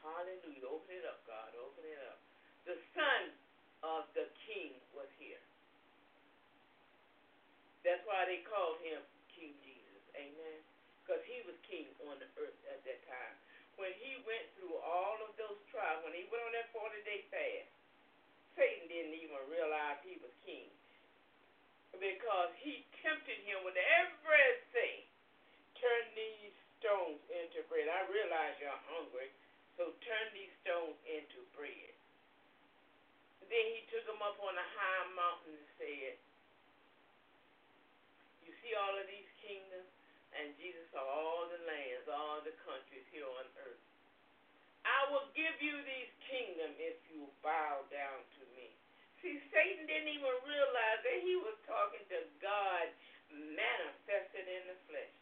Hallelujah. Open it up, God. Open it up. The Son of the King was here. That's why they called him King Jesus. Amen. Because he was king on the earth at that time. When he went through all of those trials, when he went on that 40 day fast, Satan didn't even realize he was king. Because he tempted him with everything. Turn these stones into bread. I realize you're hungry, so turn these stones into bread. Then he took him up on a high mountain and said, You see all of these kingdoms? And Jesus saw all the lands, all the countries here on earth. I will give you these kingdoms if you bow down to. See, Satan didn't even realize that he was talking to God manifested in the flesh.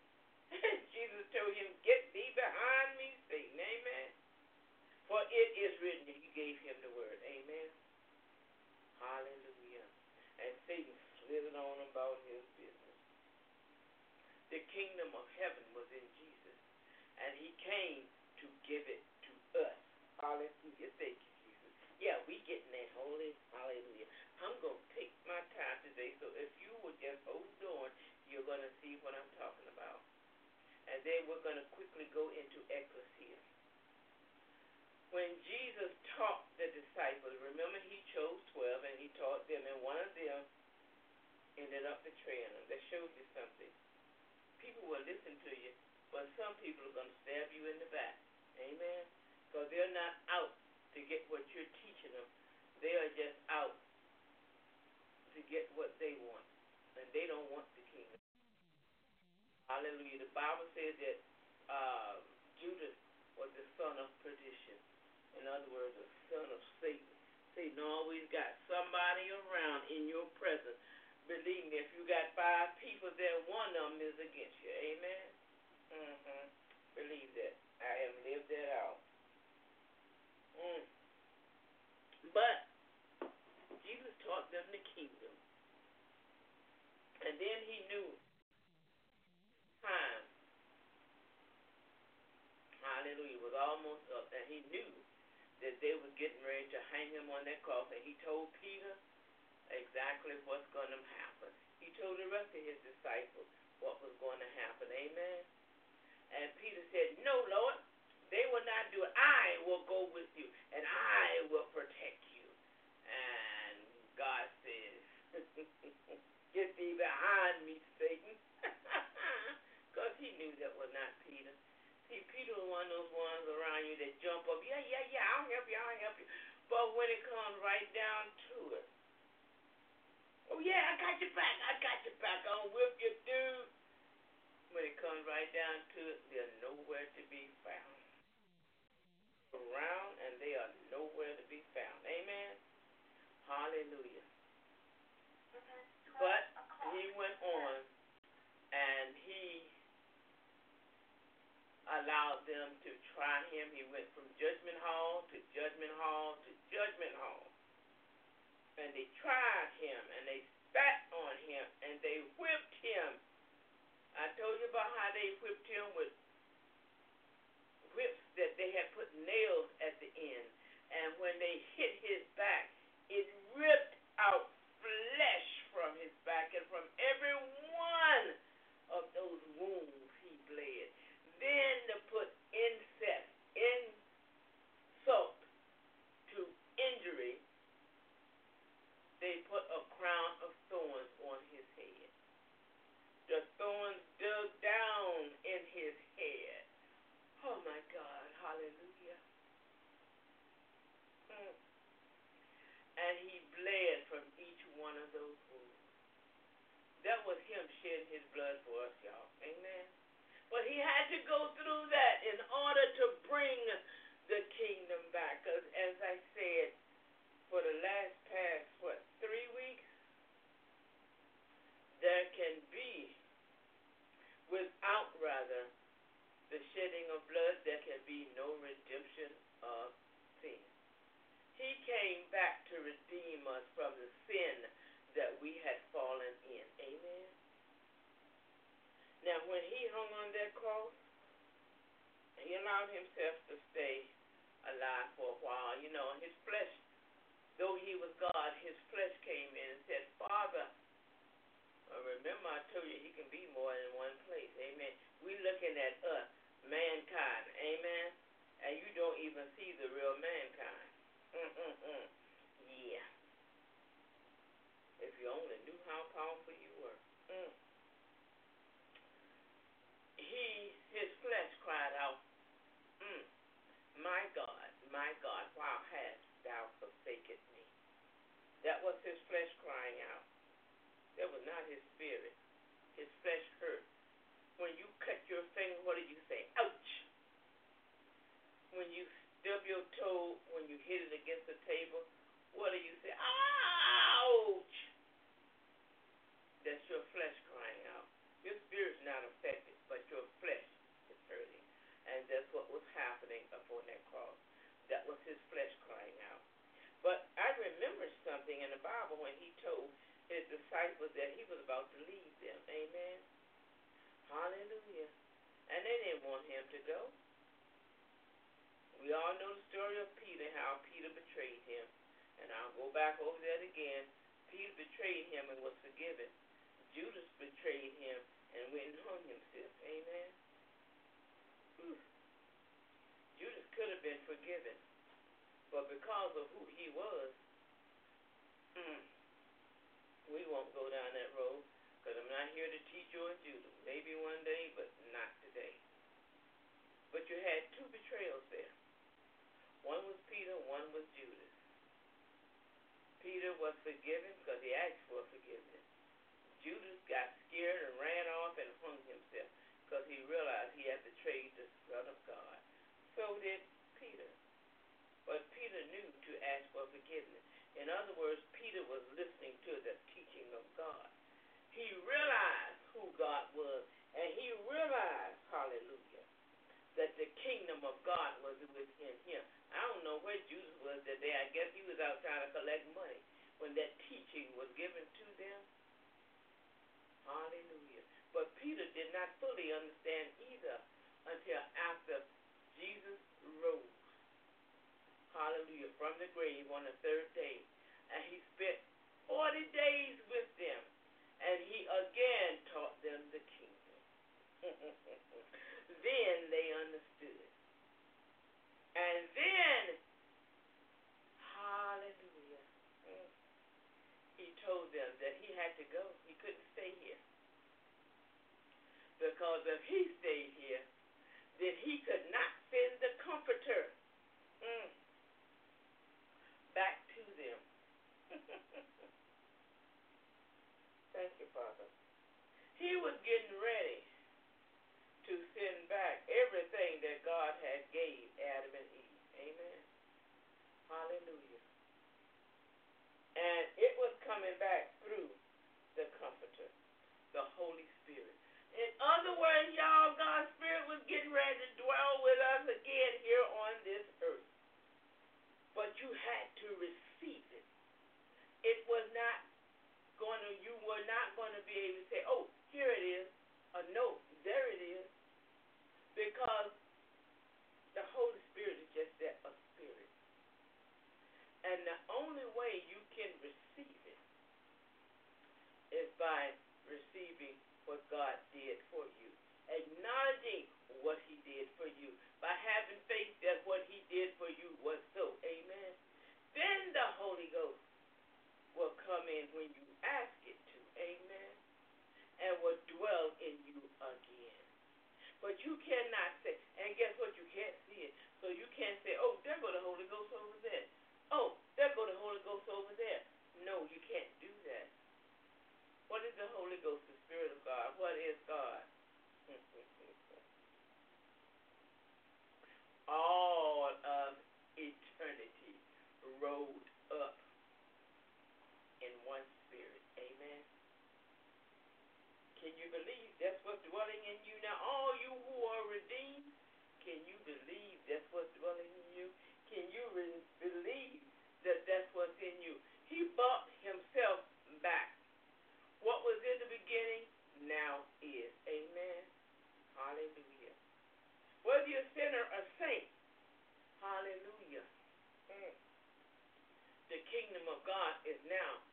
Jesus told him, Get thee behind me, Satan. Amen. For it is written, he gave him the word. Amen. Hallelujah. And Satan slithered on about his business. The kingdom of heaven was in Jesus, and he came to give it to us. Hallelujah. Thank you. Yeah, we getting that holy. Hallelujah. I'm to take my time today, so if you would just hold on, you're to see what I'm talking about. And then we're to quickly go into Ekklesia. When Jesus taught the disciples, remember he chose 12 and he taught them, and one of them ended up betraying them. That shows you something. People will listen to you, but some people are to stab you in the back. Amen? Because they're not out to get what you're teaching them. They are just out to get what they want. And they don't want the kingdom. Hallelujah. The Bible says that uh, Judas was the son of perdition. In other words, the son of Satan. Satan always got somebody around in your presence. Believe me, if you got five people there, one of them is against you. Amen? Mm-hmm. Believe that. I have lived that out. Mm. But Jesus taught them the kingdom. And then he knew time. Hallelujah. Was almost up. And he knew that they were getting ready to hang him on that cross. And he told Peter exactly what's going to happen. He told the rest of his disciples what was going to happen. Amen. And Peter said, No, Lord, they will not do it. I will go with you, and I will protect you. And God says, Get thee behind me, Satan. Because he knew that was not Peter. See, Peter was one of those ones around you that jump up, yeah, yeah, yeah, I'll help you, I'll help you. But when it comes right down to it, oh yeah, I got your back, I got your back, I'll whip you, dude. When it comes right down to it, they're nowhere to be found. Around and they are nowhere to be found. Amen. Hallelujah. But he went on and he allowed them to try him. He went from judgment hall to judgment hall to judgment hall. And they tried him and they spat on him and they whipped him. I told you about how they whipped him with whips that they had put nails at the end. And when they hit his back, it ripped out flesh from his back and from every one of those wounds he bled. Then to put incest, insult to injury, they put a crown of thorns on his head. The thorns dug down in his head. Oh my God, hallelujah. Mm. And he bled from each one of those wounds. That was him shedding his blood for us, y'all. Amen. But he had to go through that in order to bring the kingdom back. Because as I said, for the last past, what, three weeks, there can be, without rather, the shedding of blood, there can be no redemption of sin. He came back to redeem us from the sin that we had fallen in. Amen. Now, when he hung on that cross, he allowed himself to stay alive for a while. You know, his flesh, though he was God, his flesh came in and said, Father, well, remember I told you he can be more than one place. Amen. we looking at us, mankind. Amen. And you don't even see the real mankind. Mm-mm-mm. Yeah. If you only knew how powerful you were. Mm. He, his flesh cried out, mm, My God, my God, why hast thou forsaken me? That was his flesh crying out. That was not his spirit. His flesh hurt. When you cut your finger, what do you say? Ouch. When you stub your toe, when you hit it against the table, what do you say? Ouch. That's your flesh crying out. Your spirit's not affected, but your flesh is hurting. And that's what was happening upon that cross. That was his flesh crying out. But I remember something in the Bible when he told his disciples that he was about to leave them. Amen. Hallelujah. And they didn't want him to go. We all know the story of Peter, how Peter betrayed him. And I'll go back over that again. Peter betrayed him and was forgiven. Judas betrayed him and went and hung himself. Amen. Whew. Judas could have been forgiven. But because of who he was, mm, we won't go down that road because I'm not here to teach you or Judah. Maybe one day, but not today. But you had two betrayals there. One was Peter, one was Judas. Peter was forgiven because he asked for forgiveness. Judas got scared and ran off and hung himself because he realized he had betrayed the Son of God. So did Peter. But Peter knew to ask for forgiveness. In other words, Peter was listening to the teaching of God. He realized who God was, and he realized, hallelujah, that the kingdom of God was within him. I don't know where Judas was that day. I guess he was out trying to collect money when that teaching was given to them. Hallelujah. But Peter did not fully understand either until after Jesus rose. Hallelujah. From the grave on the third day. And he spent 40 days with them. And he again taught them the kingdom. then they understood. And then, hallelujah, he told them that he had to go. He couldn't stay here. Because if he stayed here, then he could not send the comforter mm, back to them. Thank you, Father. He was getting ready to send back everything that God had gave Adam and Eve. Amen. Hallelujah. And it was coming back through the Comforter, the Holy Spirit. In other words, y'all, God's Spirit was getting ready to dwell with us again here on this earth. But you had to receive it. It was not going to, you were not going to be able to say, oh, here it is. A no, there it is. Because the Holy Spirit is just that, a spirit. And the only way you can receive it is by receiving what God did for you, acknowledging what He did for you, by having faith that what He did for you was so. Amen. Then the Holy Ghost will come in when you ask it to. Amen. And will dwell in you again. But you cannot say, and guess what? You can't see it. So you can't say, oh, there go the Holy Ghost over there. Oh, there go the Holy Ghost over there. No, you can't do that. What is the Holy Ghost, the Spirit of God? What is God? All of eternity rolled up in one spirit. Amen. Can you believe that's what's dwelling in you now? All you who are redeemed, can you believe that's what's dwelling in you? Can you re- believe that that's what's in you? He bought himself back. What was in the beginning now is. Amen. Hallelujah. Whether you're a sinner or a saint, hallelujah. Mm. The kingdom of God is now.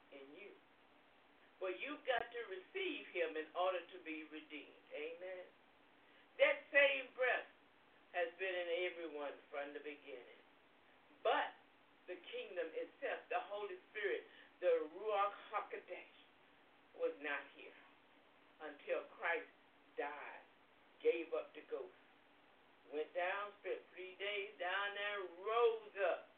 But you've got to receive him in order to be redeemed. Amen. That same breath has been in everyone from the beginning. But the kingdom itself, the Holy Spirit, the Ruach HaKodesh, was not here until Christ died, gave up the ghost, went down, spent three days down there, rose up.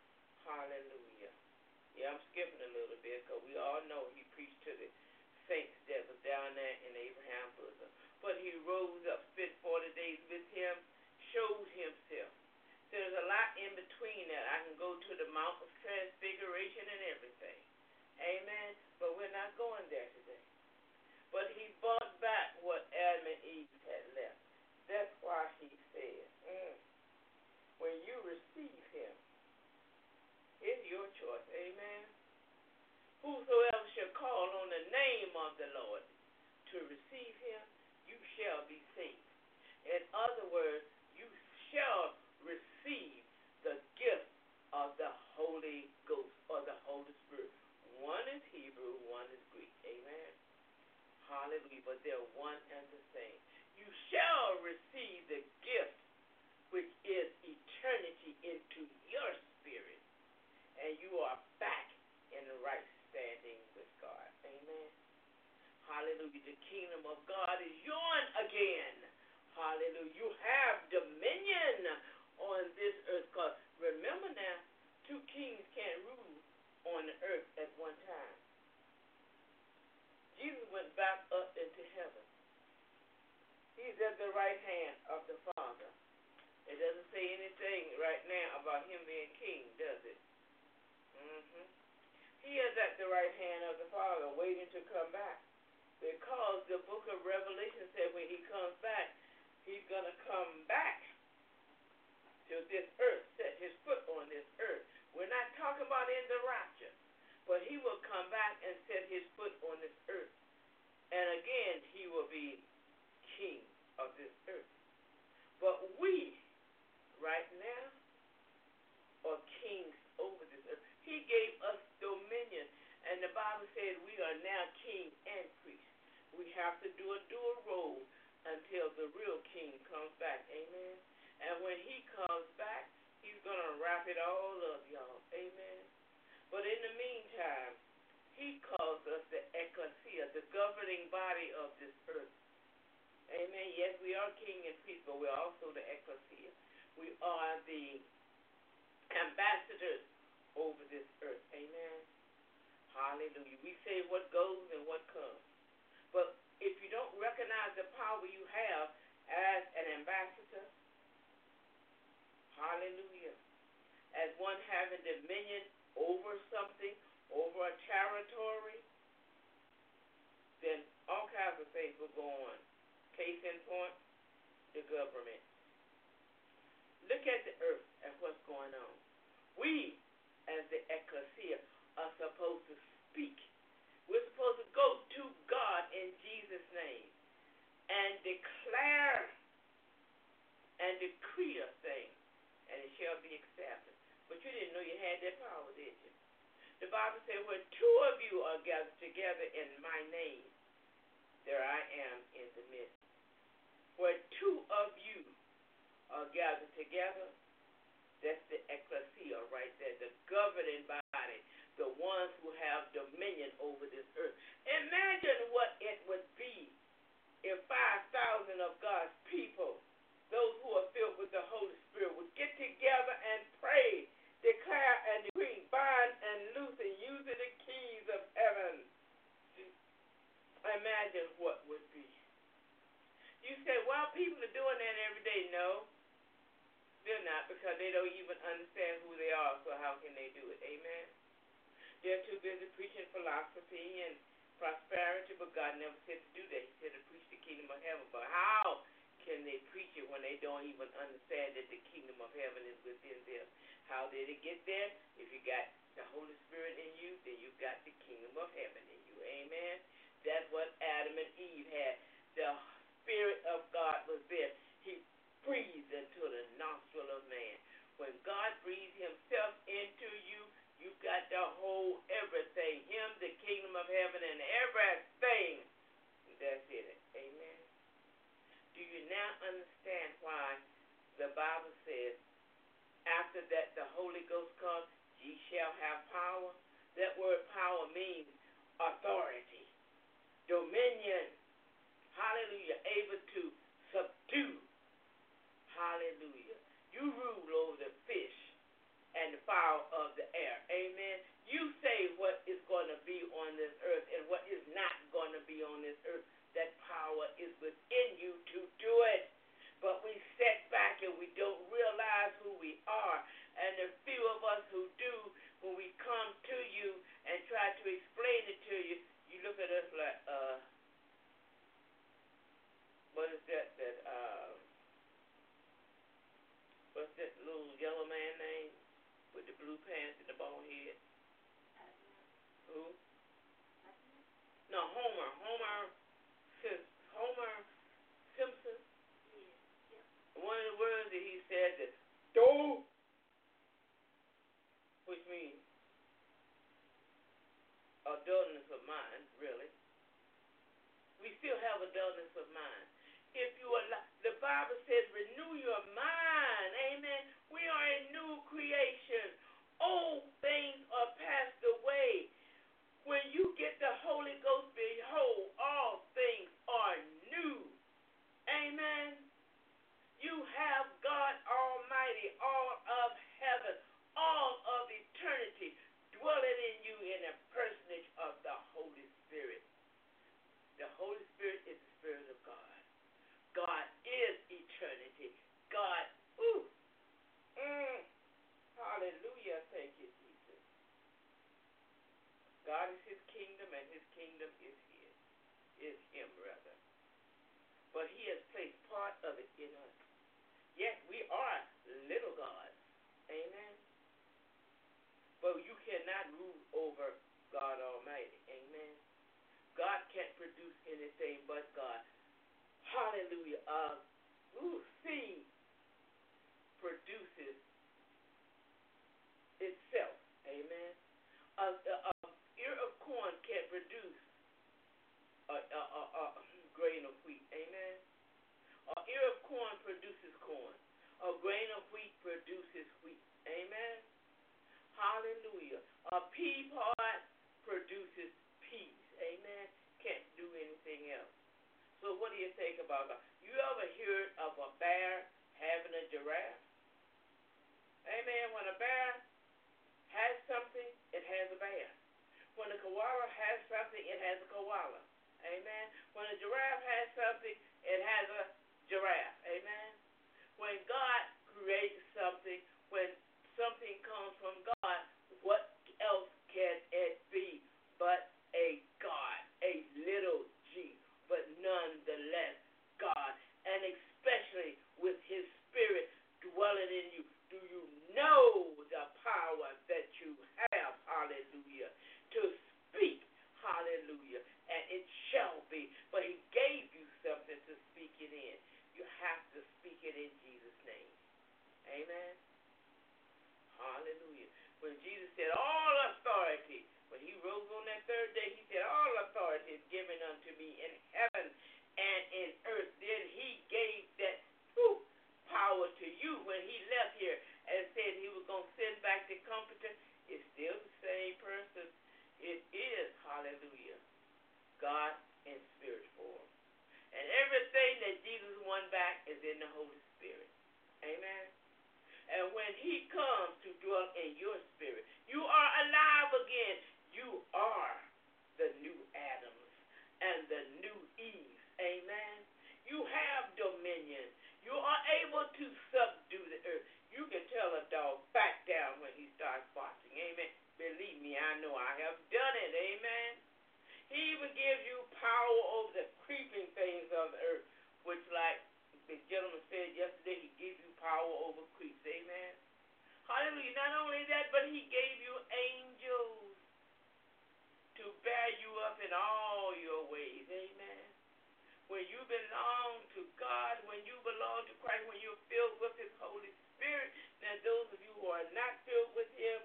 Gathered together, that's the ekklesia right there, the governing body, the ones who have dominion over this earth. Imagine what it would be if 5,000 of God's people, those who are filled with the Holy Spirit, would get together and pray, declare and decree, bind and loose, and using the keys of heaven. Imagine what would be. You say, well, people are doing that every day. No, they're not because they don't even understand who they are, so how can they do it? Amen. They're too busy preaching philosophy and prosperity, but God never said to do that. He said to preach the kingdom of heaven. But how can they preach it when they don't even understand that the kingdom of heaven is within them? How did it get there? If you got the Holy Spirit in you, then you got the kingdom of heaven in you. Amen. That's what Adam and Eve had. The Spirit of God was there. He breathed into the nostril of man. When God breathes himself into you, you got the whole everything. Him, the kingdom of heaven, and everything that's in it. Amen. Do you now understand why the Bible says, after that the Holy Ghost comes, ye shall have power? That word power means authority, dominion. Hallelujah. Able to subdue. Hallelujah. You rule over the fish and the fowl of the air. Amen. You say what is going to be on this earth and what is not going to be on this earth. That power is within you to do it. But we set back and we don't realize who we are. And the few of us who do, when we come to you and try to explain it to you, you look at us like, uh, what is that? That uh, what's that little yellow man name with the blue pants and the bald head? Who? No, Homer. Homer. Homer Simpson. One of the words that he said that do, which means a dullness of mind, really. We still have a dullness of mind if you allow. The Bible says, renew your mind. Amen. We are a new creation. Old things are passed away. When you get the Holy Ghost, behold, all things are new. Amen. You have God Almighty, all of heaven, all of eternity dwelling in you in the personage of the Holy Spirit. The Holy Spirit is the Spirit of God. God is eternity. God, ooh, mm, hallelujah, thank you, Jesus. God is his kingdom, and his kingdom is his, is him, rather. But he has placed part of it in us. Yes, we are little gods. Amen. But you cannot rule over God Almighty. Amen. God can't produce anything but God uh, ooh, seed produces itself. Amen. A, a, a ear of corn can produce a, a, a, a grain of wheat. Amen. A ear of corn produces corn. A grain of wheat produces wheat. Amen. Hallelujah. A pea pod produces peas. Amen. Can't do anything else. So what do you think about that? You ever heard of a bear having a giraffe? Amen. When a bear has something, it has a bear. When a koala has something, it has a koala. Amen. When a giraffe has something, it has a giraffe. Amen. When God creates something, when something comes from God, what else can it be but a God, a little nonetheless God, and especially with His Spirit dwelling in you. Do you know the power that you have? Hallelujah. To speak. Hallelujah. And it shall be. But He gave you something to speak it in. You have to speak it in Jesus' name. Amen. Hallelujah. When Jesus said, All authority, rose on that third day, he said, All authority is given unto me in heaven and in earth. Then he gave that whew, power to you when he left here and said he was going to send back the comforter. It's still the same person. It is, hallelujah, God in spirit form. And everything that Jesus won back is in the Holy Spirit. Amen. And when he comes to dwell in your spirit, you are alive again. You are the new Adams and the new Eve. Amen. You have dominion. You are able to subdue the earth. You can tell a dog back down when he starts barking. Amen. Believe me, I know I have done it. Amen. He even gives you power over the creeping things of the earth, which like the gentleman said yesterday, he gives you power over creeps. Amen. Hallelujah. Not only that, but he gave you angels to bear you up in all your ways. Amen. When you belong to God, when you belong to Christ, when you're filled with his Holy Spirit, now those of you who are not filled with him,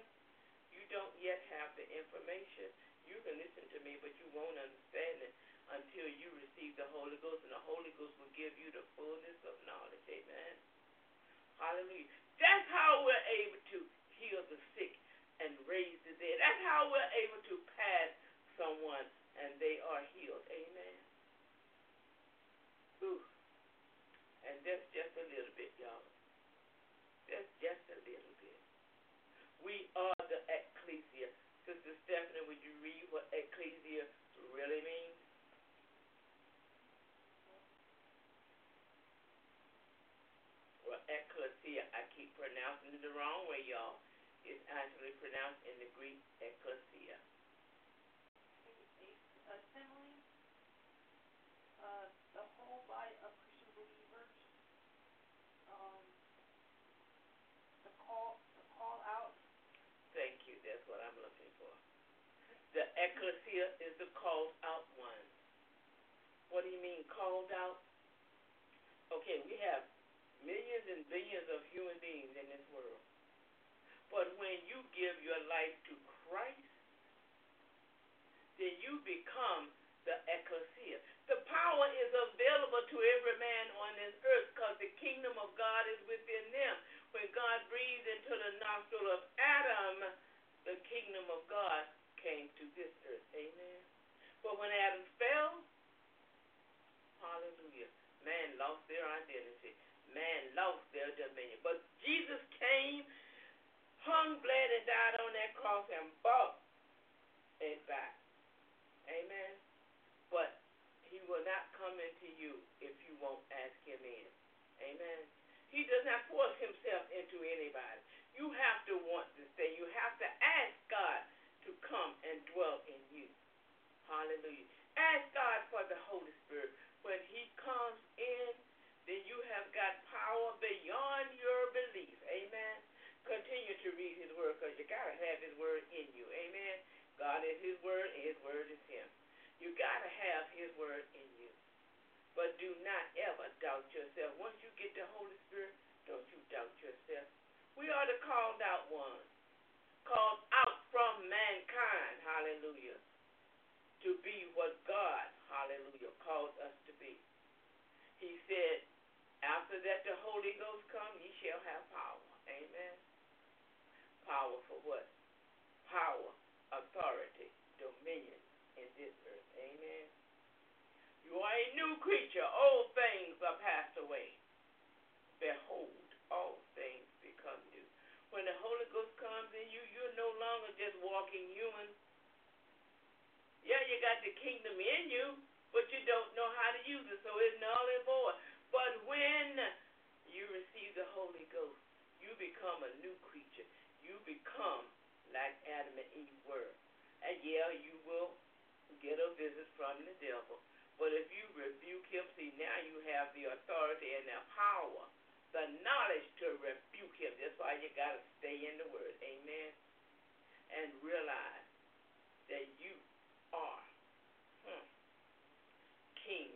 you don't yet have the information. You can listen to me, but you won't understand it until you receive the Holy Ghost, and the Holy Ghost will give you the fullness of knowledge. Amen. Hallelujah. That's how we're able to heal the sick and raise the dead. That's how we're able to pass someone and they are healed. Amen. Whew. And that's just a little bit, y'all. That's just a little bit. We are the ekklesia. Sister Stephanie, would you read what ekklesia really means? Well, ekklesia, I keep pronouncing it the wrong way, y'all. It's actually pronounced in the Greek ekklesia. Assembly, uh, the whole body of Christian believers, um, the call, the call out, Thank you. That's what I'm looking for. The ekklesia is the called out one. What do you mean called out? Okay, we have millions and billions of human beings in this world. But when you give your life to Christ, then you become the ekklesia. The power is available to every man on this earth because the kingdom of God is within them. When God breathed into the nostril of Adam, the kingdom of God came to this earth. Amen. But when Adam fell, hallelujah, man lost their identity. Man lost their dominion. But Jesus came, hung, bled, and died on that cross and bought it back. Amen. But he will not come into you if you won't ask him in. Amen. He does not force himself into anybody. You have to want this thing. You have to ask God come and dwell in you. Hallelujah. Ask God for the Holy Spirit. When he comes in, then you have got power beyond your belief. Amen. Continue to read his word because you got to have his word in you. Amen. God is his word and his word is him. You got to have his word in you. But do not ever doubt yourself. Once you get the Holy Spirit, don't you doubt yourself. We are the called out ones, called out from mankind, hallelujah, to be what God, hallelujah, called us to be. He said, after that the Holy Ghost come, ye shall have power. Amen. Power for what? Power, authority, dominion in this earth. Amen. You are a new creature. Old things are passed away. Behold, all things become new. When the Holy Ghost comes in you, you're no longer just walking human. Yeah, you got the kingdom in you, but you don't know how to use it, so it's null and void. But when you receive the Holy Ghost, you become a new creature. You become like Adam and Eve were. And yeah, you will get a visit from the devil. But if you rebuke him, see, now you have the authority and the power, the knowledge to rebuke him. That's why you got to stay in the Word. Amen. And realize that you are hmm, king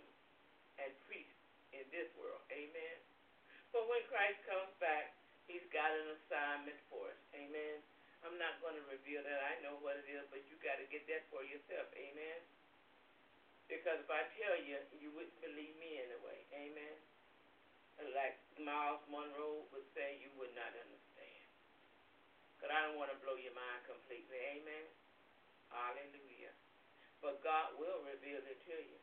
and priest in this world. Amen. But when Christ comes back, he's got an assignment for us. Amen. I'm not going to reveal that. I know what it is, but you got to get that for yourself. Amen. Because if I tell you, you wouldn't believe me anyway. Amen. Like Myles Munroe would say, you would not understand. Because I don't want to blow your mind completely. Amen. Hallelujah. But God will reveal it to you.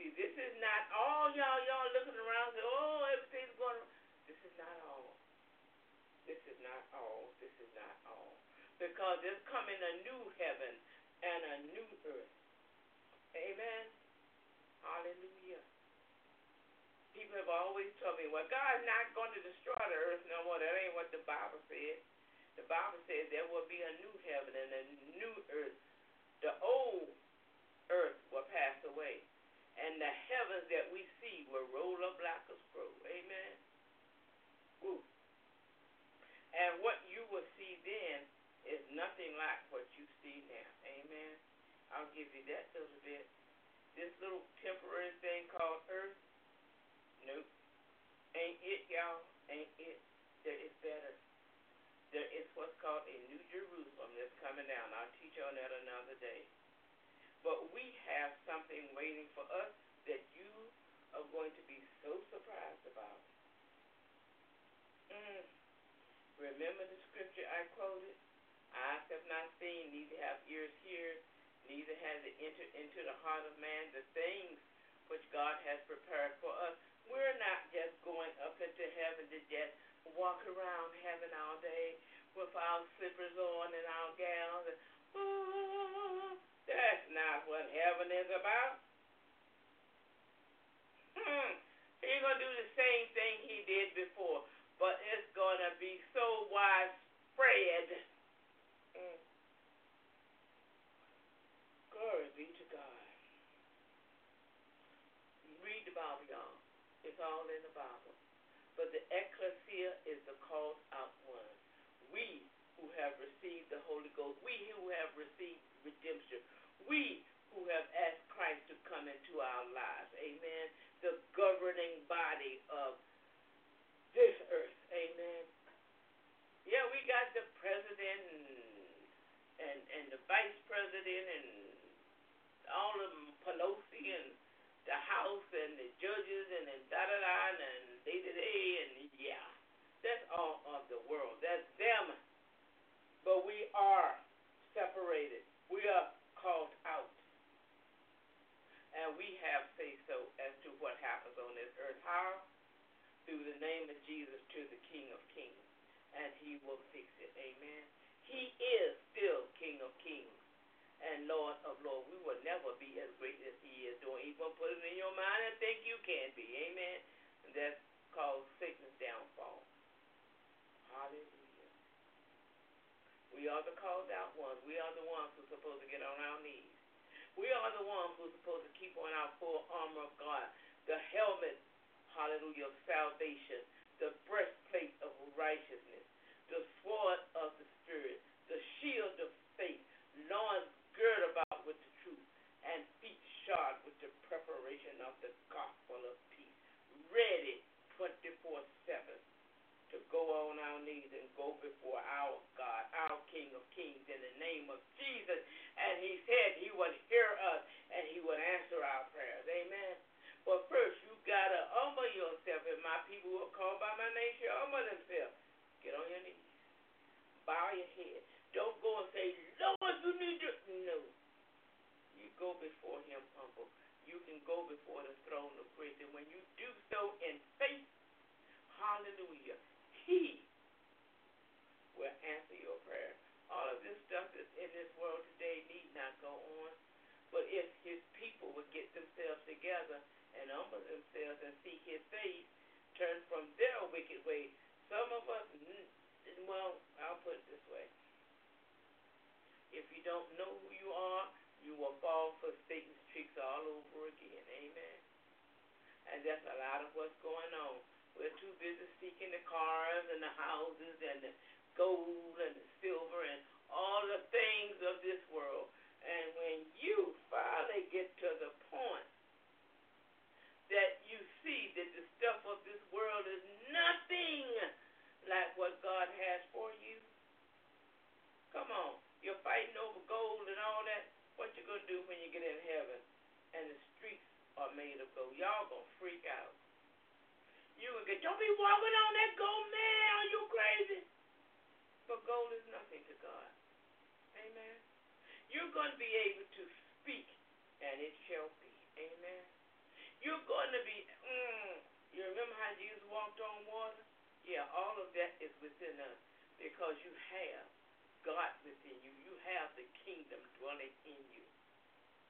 See, this is not all y'all y'all looking around say, oh, everything's going. This is not all. This is not all. This is not all. Because there's coming a new heaven and a new earth. Amen. Hallelujah. People have always told me, well, God's not going to destroy the earth no more. That ain't what the Bible said. The Bible says there will be a new heaven and a new earth. The old earth will pass away, and the heavens that we see will roll up like a scroll. Amen. Woo. And what you will see then is nothing like what you see now. Amen. I'll give you that little bit. This little temporary thing called earth, nope. Ain't it, y'all? Ain't it? There is better. There is what's called a New Jerusalem that's coming down. I'll teach on that another day. But we have something waiting for us that you are going to be so surprised about. Mm. Remember the scripture I quoted? Eyes have not seen, neither have ears heard, neither has it entered into the heart of man the things which God has prepared for us. We're not just going up into heaven to just walk around heaven all day with our slippers on and our gowns. And, that's not what heaven is about. Hmm. He's going to do the same thing he did before, but it's going to be so widespread. Mm. Glory be to God. Read the Bible, all in the Bible. But the ekklesia is the called out one. We who have received the Holy Ghost, we who have received redemption, we who have asked Christ to come into our lives. Amen. The governing body of this earth. Amen. Yeah, we got the president and and, and the vice president and all of them, Pelosi and the House and the judges and then da da da and day to day and yeah, that's all of the world. That's them. But we are separated. We are called out. And we have say so as to what happens on this earth. How? Through the name of Jesus to the King of Kings. And he will fix it. Amen. He is still King of Kings and Lord of Lords. We will never be as great as He is. Don't even put it in your mind and think you can be. Amen. And that's called sickness downfall. Hallelujah. We are the called out ones. We are the ones who are supposed to get on our knees. We are the ones who are supposed to keep on our full armor of God, the helmet, hallelujah, of salvation, the breastplate of righteousness, preparation of the gospel of peace, ready 24 7 to go on our knees and go before our God, our King of Kings, in the name of Jesus. And He said He would hear us and He would answer our prayers. Amen. But first, you got to humble yourself. and my people who call by my name shall humble themselves, get on your knees. Bow your head. Don't go and say, Lord, you need to. No. You go before Him humble. You can go before the throne of grace. And when you do so in faith, hallelujah, he will answer your prayer. All of this stuff that's in this world today need not go on. But if his people would get themselves together and humble themselves and seek his face, turn from their wicked way, some of us, mm, well, I'll put it this way. If you don't know who you are, you will fall for Satan's tricks all over again. Amen. And that's a lot of what's going on. We're too busy seeking the cars and the houses and the gold and the silver and all the things of this world. And when you finally get to the point that you see that the stuff of this world is nothing like what God has for you, come on. You're fighting over gold and all that. What you gonna do when you get in heaven and the streets are made of gold? Y'all gonna freak out. You gonna get don't be walking on that gold, man. Are you crazy? But gold is nothing to God. Amen. You're gonna be able to speak, and it shall be. Amen. You're going to be. Mm, you remember how Jesus walked on water? Yeah, all of that is within us because you have God within you. You have the kingdom dwelling in you.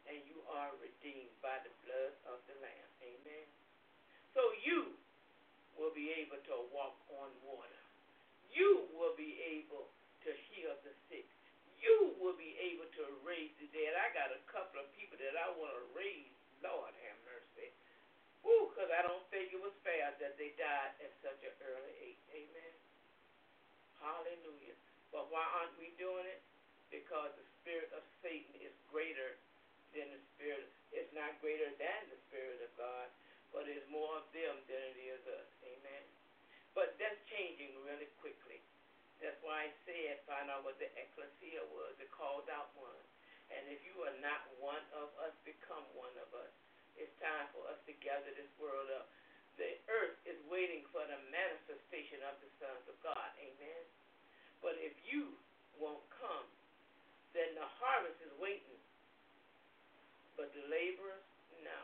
And you are redeemed by the blood of the Lamb. Amen. So you will be able to walk on water. You will be able to heal the sick. You will be able to raise the dead. I got a couple of people that I want to raise. Lord have mercy. Woo, because I don't think it was fair that they died at such an early age. Amen. Hallelujah. But why aren't we doing it? Because the spirit of Satan is greater than the spirit. It's not greater than the spirit of God, but it's more of them than it is us. Amen. But that's changing really quickly. That's why I said find out what the ekklesia was, the called out one. And if you are not one of us, become one of us. It's time for us to gather this world up. The earth is waiting for the manifestation of the sons of God. Amen. But if you won't come, then the harvest is waiting. But the laborers, no.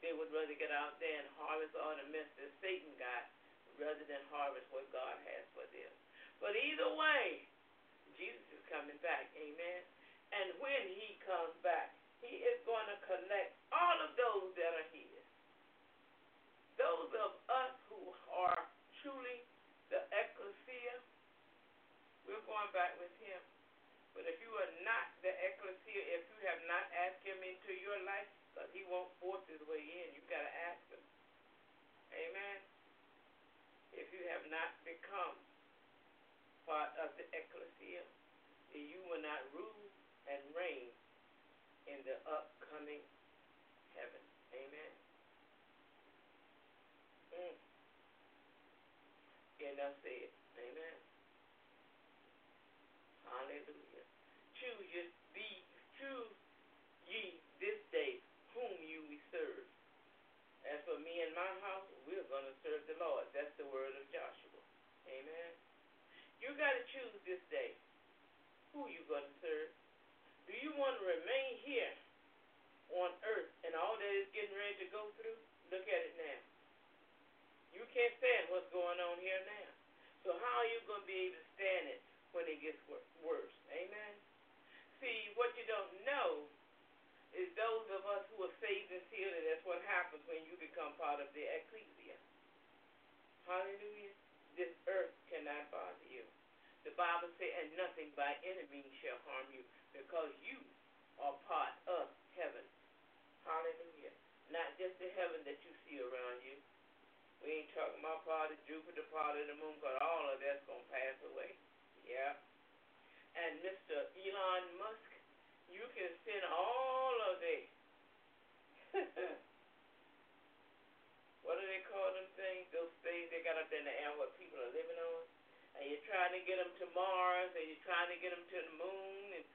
They would rather get out there and harvest all the mess that Satan got rather than harvest what God has for them. But either way, Jesus is coming back. Amen. And when he comes back, he is going to collect all of those that are his. Those of us who are truly the ekklesia, we're going back with him. But if you are not the ekklesia, if you have not asked him into your life, because he won't force his way in, you've got to ask him. Amen. If you have not become part of the ekklesia, you will not rule and reign in the upcoming heaven. Amen. Mm. Enough said. Amen. Hallelujah. Choose ye, be, choose ye this day whom you will serve. As for me and my house, we're going to serve the Lord. That's the word of Joshua. Amen. You got to choose this day who you going to serve. Do you want to remain here on earth and all that is getting ready to go through? Look at it now. You can't stand what's going on here now. So how are you going to be able to stand it when it gets worse? Amen. See, what you don't know is those of us who are saved and sealed, and that's what happens when you become part of the ekklesia. Hallelujah. This earth cannot bother you. The Bible says, and nothing by any means shall harm you, because you are part of heaven. Hallelujah. Not just the heaven that you see around you. We ain't talking about part of Jupiter, part of the moon, but all of that's going to pass away. Yeah. And Mr. Elon Musk, you can spend all of that. what do they call them things? Those things they got up there in the air what people are living on. And you're trying to get them to Mars, and you're trying to get them to the moon, and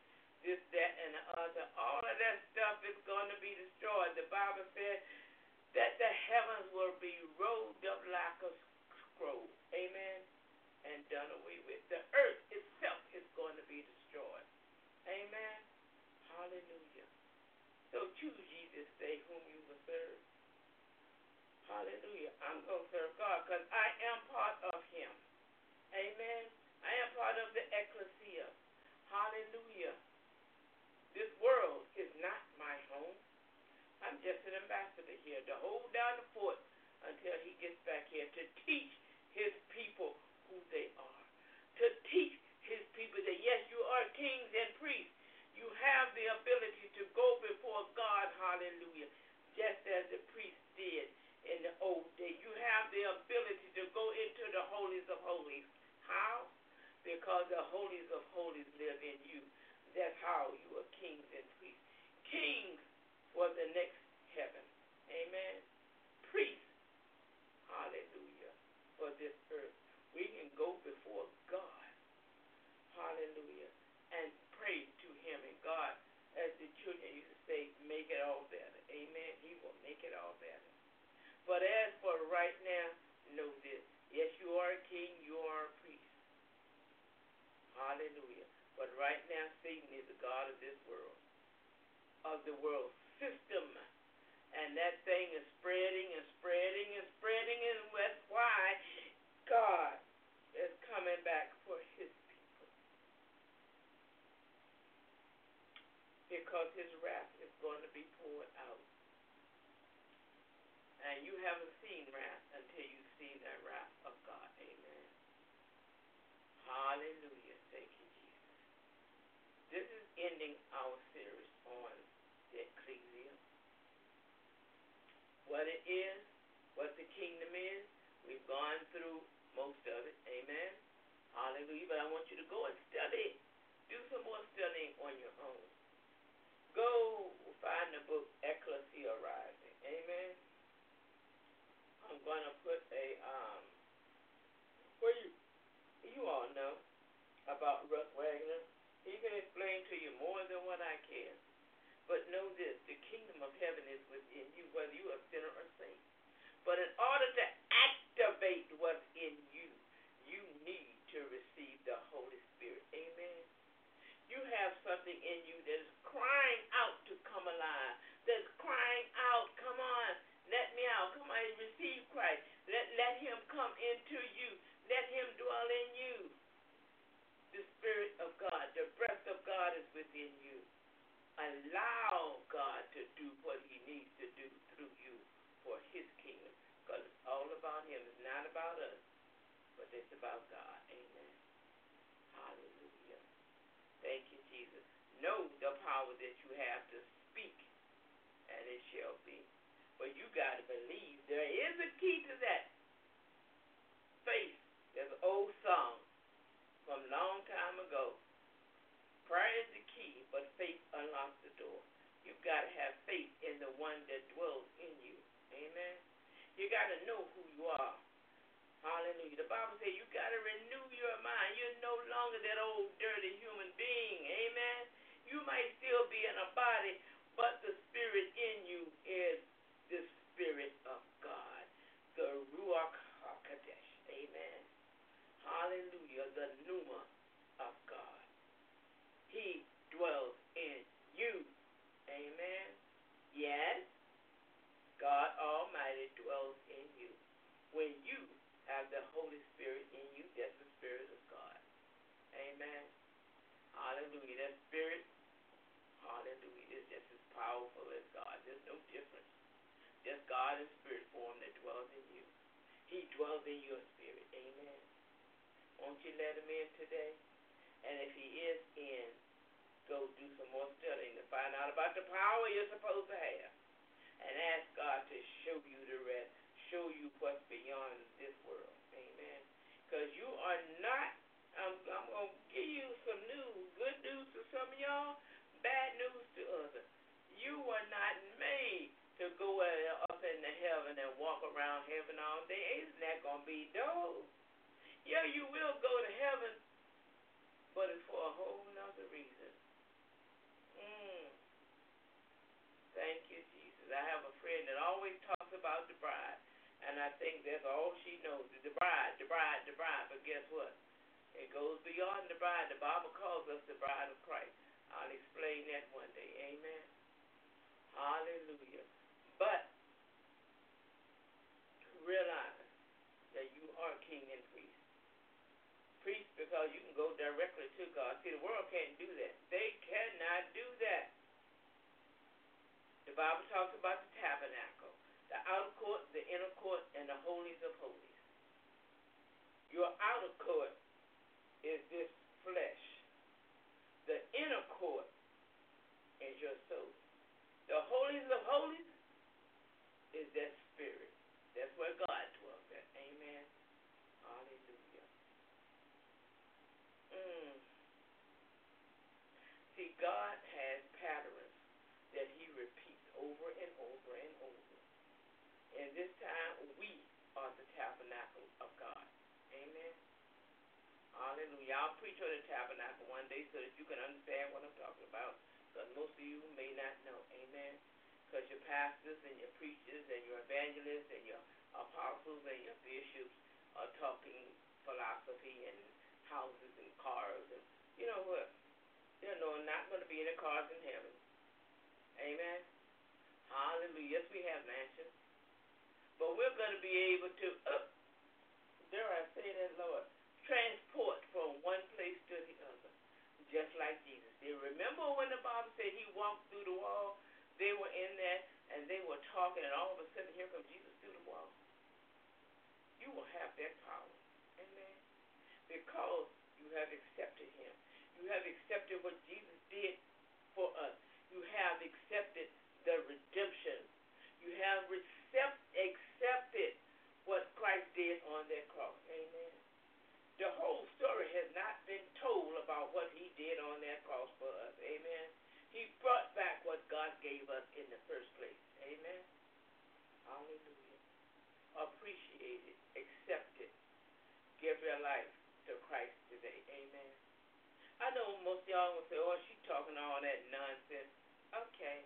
this, that, and the other. All of that stuff is going to be destroyed. The Bible said that the heavens will be rolled up like a scroll. Amen. And done away with. The earth itself is going to be destroyed. Amen. Hallelujah. So choose Jesus, say day whom you will serve. Hallelujah. I'm going to serve God because I am part of Him. Amen. I am part of the ekklesia. Hallelujah. This world is not my home. I'm just an ambassador here to hold down the fort until He gets back here to teach His people who they are, to teach His people that, yes, you are kings and priests have the ability to go before God, hallelujah, just as the priest did in the old day. You have the ability to go into the holies of holies. How? Because the holies of holies live in you. That's how you are kings and priests. Kings for the next heaven. Amen. Priests, hallelujah, for this earth. We can go before God, hallelujah, and make it all better. Amen. He will make it all better. But as for right now, know this. Yes, you are a king, you are a priest. Hallelujah. But right now, Satan is the God of this world, of the world system. And that thing is spreading and spreading and spreading, and that's why God is coming back for his people. Because his wrath going to be poured out. And you haven't seen wrath until you see the wrath of God. Amen. Hallelujah. Thank you, Jesus. This is ending our series on the ekklesia. What it is, what the kingdom is. We've gone through most of it. Amen. Hallelujah. But I want you to go and study. Do some more studying on your own. Go find the book Ekklesia Rising. Amen. I'm gonna put a um where you you all know about Russ Wagner. He can explain to you more than what I can. But know this, the kingdom of heaven is within you, whether you are sinner or saint. But in order to activate what's in you, you need to receive the Holy Spirit. Amen. You have something in you that is crying out to come alive. That's crying out, come on, let me out. Come on, receive Christ. Let, let him come into you. Let him dwell in you. The Spirit of God, the breath of God is within you. Allow God to do what he needs to do through you for his kingdom. Because it's all about him. It's not about us, but it's about God. Amen. Hallelujah. Thank you, Jesus. Know the power that you have to speak, and it shall be. But you got to believe there is a key to that. Faith. There's an old song from a long time ago. Prayer is the key, but faith unlocks the door. You've got to have faith in the one that dwells in you. Amen. You got to know who you are. Hallelujah. The Bible says you got to renew your mind. You're no longer that old dirty human being. Amen. You might still be in a body, but the spirit in you is the spirit of God, the Ruach HaKodesh. Amen. Hallelujah. The Pneuma of God. He dwells in you. Amen. Yes. God Almighty dwells in you. When you have the Holy Spirit in you, that's the Spirit of God. Amen. Hallelujah. That Spirit, hallelujah, is just as powerful as God. There's no difference. Just God and Spirit form that dwells in you. He dwells in your spirit. Amen. Won't you let him in today? And if he is in, go do some more studying to find out about the power you're supposed to have. And ask God to show you the rest, show you what's beyond this world. Amen. Because you are not, I'm, I'm going to give you some news, good news to some of y'all, bad news to others. You were not made to go up into heaven and walk around heaven all day. It's not that going to be those. Yeah, you will go to heaven, but it's for a whole nother reason. Mm. Thank you, Jesus. I have a friend that always talks about the bride, and I think that's all she knows. The bride, the bride, the bride. But guess what? It goes beyond the bride. The Bible calls us the bride of Christ. I'll explain that one day. Amen. Hallelujah. But realize that you are king and priest. Priest because you can go directly to God. See, the world can't do that. They cannot do that. The Bible talks about the tabernacle, the outer court, the inner court, and the holies of holies. Your outer court is this flesh. The inner court is your soul. The holies of holies is that spirit. That's where God dwells at. Amen. Hallelujah. Mm. See, God has patterns that he repeats over and over and over. And this time, we are the tabernacle of God. Amen. Hallelujah. I'll preach on the tabernacle one day so that you can understand what I'm talking about. Because most of you may not know. Amen. Because your pastors and your preachers and your evangelists and your apostles and your bishops are talking philosophy and houses and cars and you know what? They're no, not going to be any cars in heaven. Amen. Hallelujah. Yes, we have mansions. But we're going to be able to, uh, dare I say that, Lord, transport from one place to the other, just like Jesus did. Remember when the Bible said he walked through the wall? They were in there and they were talking, and all of a sudden, here comes Jesus through the wall. You will have that power. Amen. Because you have accepted him. You have accepted what Jesus did for us. You have accepted the redemption. You have accept, accepted what Christ did on that cross. The whole story has not been told about what he did on that cross for us. Amen. He brought back what God gave us in the first place. Amen. Hallelujah. Appreciate it. Accept it. Give your life to Christ today. Amen. I know most of y'all will say, oh, she talking all that nonsense. Okay.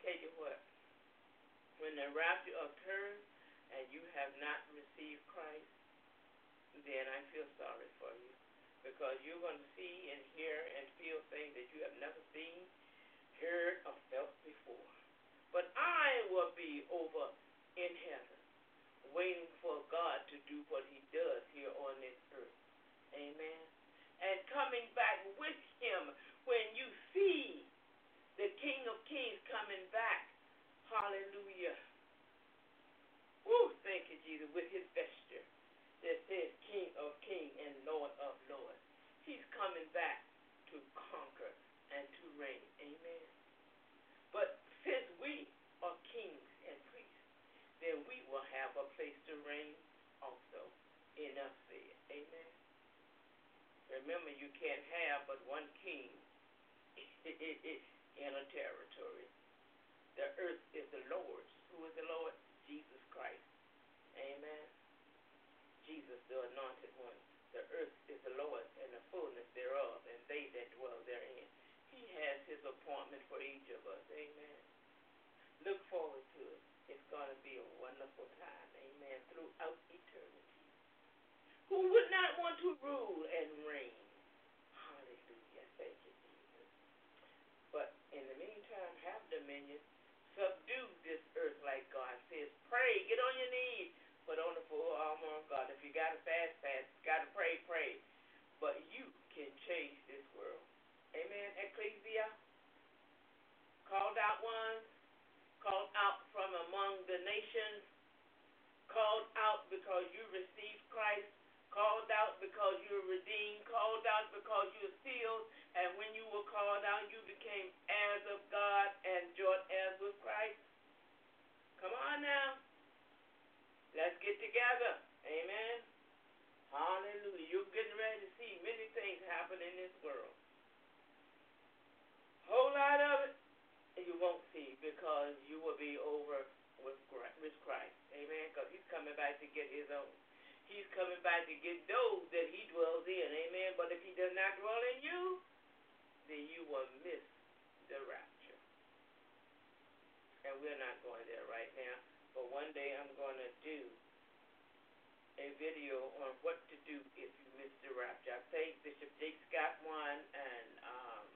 Tell you what. When the rapture occurs and you have not received Christ, then I feel sorry for you. Because you're going to see and hear and feel things that you have never seen, heard, or felt before. But I will be over in heaven, waiting for God to do what he does here on this earth. Amen. And coming back with him when you see the King of Kings coming back. Hallelujah. Woo, thank you, Jesus, with his vesture that says King of Kings and Lord of Lords. He's coming back to conquer and to reign. Amen. But since we are kings and priests, then we will have a place to reign also. Enough said. Amen. Remember, you can't have but one king in a territory. The earth is the Lord's. Who is the Lord? Jesus Christ. Amen. Jesus, the anointed one. The earth is the Lord's and the fullness thereof, and they that dwell therein. He has his appointment for each of us. Amen. Look forward to it. It's going to be a wonderful time. Amen. Throughout eternity. Who would not want to rule and reign? Hallelujah. Thank you, Jesus. But in the meantime, have dominion. Subdue this earth like God says. Pray. Get on your knees you got to fast, fast. You got to pray, pray. But you can change this world. Amen. Ekklesia. Called out ones. Called out from among the nations. Called out because you received Christ. Called out because you were redeemed. Called out because you were sealed. And when you were called out, you became heirs of God and joint heirs with Christ. Come on now. Let's get together. Amen. Hallelujah. You're getting ready to see many things happen in this world. Whole lot of it you won't see because you will be over with with Christ. Amen. Because he's coming back to get his own. He's coming back to get those that he dwells in. Amen. But if he does not dwell in you, then you will miss the rapture. And we're not going there right now. But one day I'm going to do a video on what to do if you miss the rapture. I think Bishop Jake Scott one, and um,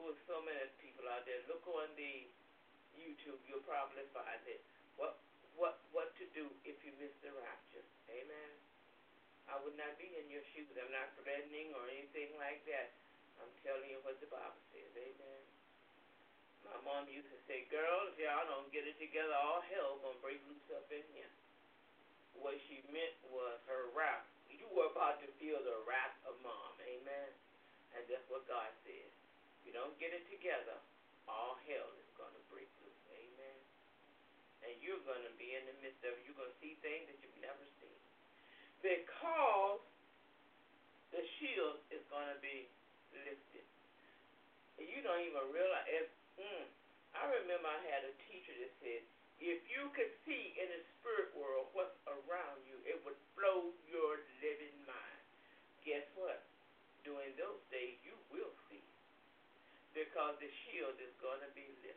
oh, so many people out there. Look on the YouTube, you'll probably find it. What what what to do if you miss the rapture? Amen. I would not be in your shoes. I'm not threatening or anything like that. I'm telling you what the Bible says. Amen. My mom used to say, girls, y'all don't get it together, all hell gonna break loose up in here. What she meant was her wrath. You were about to feel the wrath of mom, amen? And that's what God says. If you don't get it together, all hell is gonna break loose, amen? And you're gonna be in the midst of it. You're gonna see things that you've never seen. Because the shield is gonna be lifted. And you don't even realize if Mm. I remember I had a teacher that said, if you could see in the spirit world what's around you, it would blow your living mind. Guess what? During those days, you will see because the shield is going to be lifted.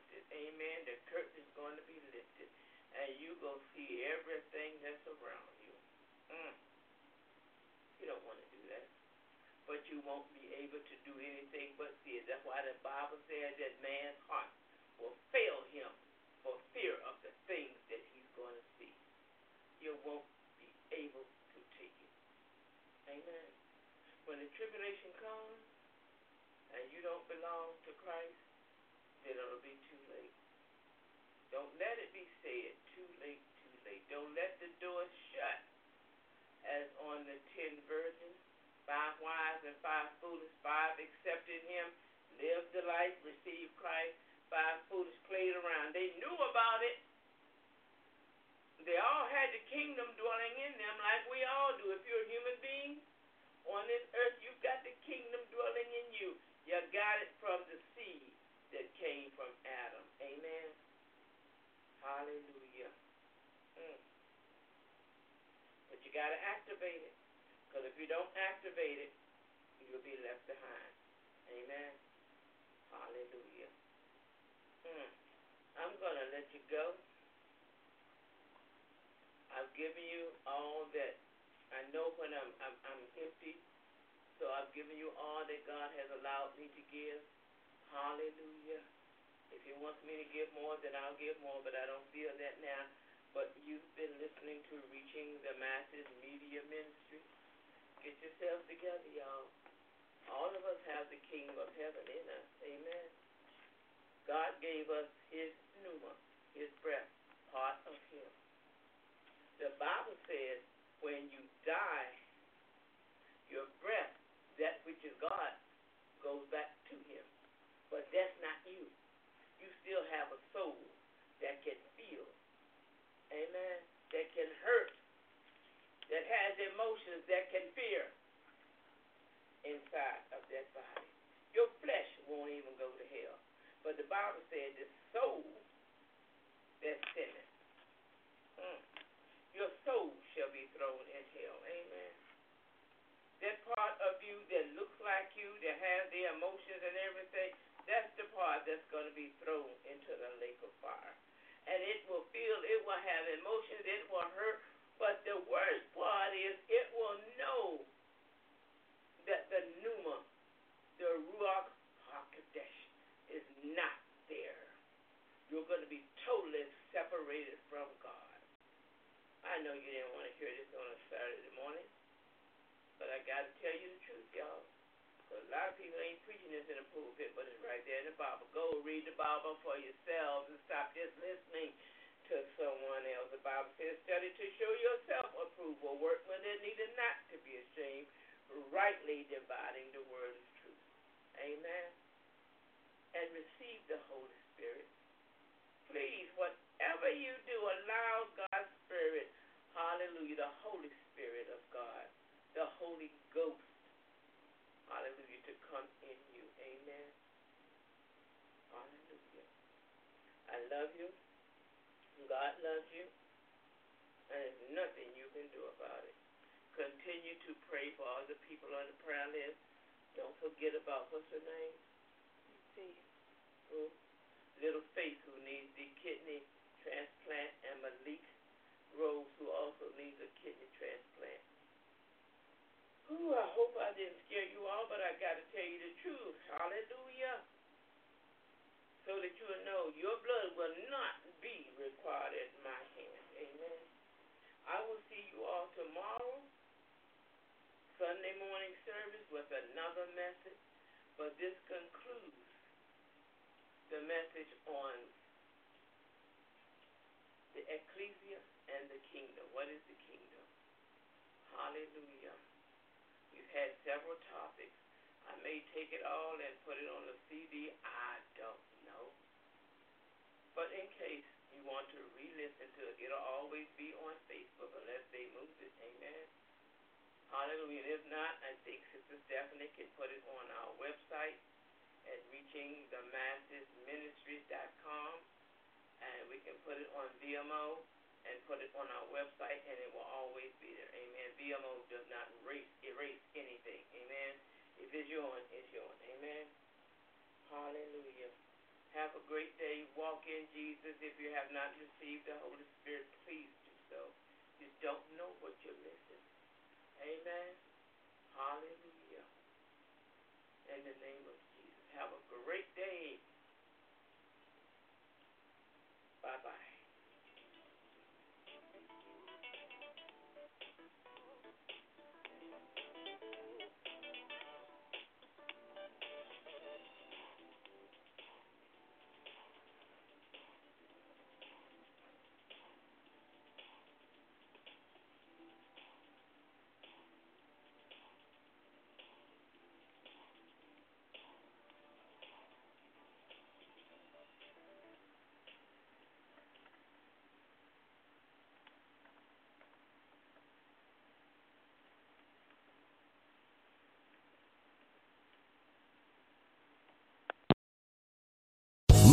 Let it be said, too late, too late. Don't let the door shut as on the ten virgins, five wise and five foolish, five accepted him, lived the life, received Christ, five foolish played around. They knew about it. They all had the kingdom dwelling in them like we all do. If you're a human being on this earth, you've got the kingdom dwelling in you. You got it from the seed that came from Adam. Amen. Hallelujah. Mm. But you got to activate it. Because if you don't activate it, you'll be left behind. Amen. Hallelujah. Mm. I'm going to let you go. I've given you all that I know when I'm, I'm, I'm empty. So I've given you all that God has allowed me to give. Hallelujah. If He wants me to give more, then I'll give more, but I don't feel that now. But you've been listening to Reaching the Masses Media Ministry. Get yourselves together, y'all. All of us have the kingdom of heaven in us. Amen. God gave us His pneuma, His breath, part of Him. The Bible says when you die, your breath, that which is God, goes back to Him. But that's not you. Still have a soul that can feel. Amen. That can hurt. That has emotions that can fear inside of that body. Your flesh won't even go to hell. But the Bible said the soul that sinneth. Mm, your soul shall be thrown in hell. Amen. That part of you that looks like you, that has the emotions and everything, that's the part that's going to be thrown into the lake of fire. And it will feel, it will have emotions, it will hurt, but the worst part is it will know that the pneuma, the Ruach HaKodesh, is not there. You're going to be totally separated from God. I know you didn't want to hear this on a Saturday morning, but I got to tell you the truth, y'all. Lot of people ain't preaching this in the pulpit, but it's right there in the Bible. Go read the Bible for yourselves and stop just listening to someone else. The Bible says, study to show yourself approved, a workman that needed not to be ashamed, rightly dividing the word of truth. Amen. And receive the Holy Spirit. Please, whatever you do, allow God's Spirit, hallelujah, the Holy Spirit of God, the Holy Ghost, hallelujah, to come in you. Amen. Hallelujah. I love you. God loves you. And there's nothing you can do about it. Continue to pray for all the people on the prayer list. Don't forget about what's her name? Faith. Who? Little Faith, who needs the kidney transplant, and Malik Rose, who also needs a kidney transplant. Ooh, I hope I didn't scare you all, but I got to tell you the truth. Hallelujah. So that you will know your blood will not be required at my hand. Amen. I will see you all tomorrow, Sunday morning service, with another message. But this concludes the message on the ekklesia and the kingdom. What is the kingdom? Hallelujah. We've had several topics. I may take it all and put it on the CD. I don't. But in case you want to re-listen to it, it'll always be on Facebook unless they move it. Amen. Hallelujah. And if not, I think Sister Stephanie can put it on our website at reachingthemassesministries.com. And we can put it on Vimeo and put it on our website, and it will always be there. Amen. Vimeo does not erase, erase anything. Amen. If it's yours, it's yours. Amen. Hallelujah. Have a great day. Walk in Jesus. If you have not received the Holy Spirit, please do so. You don't know what you're missing. Amen. Hallelujah. In the name of Jesus. Have a great day.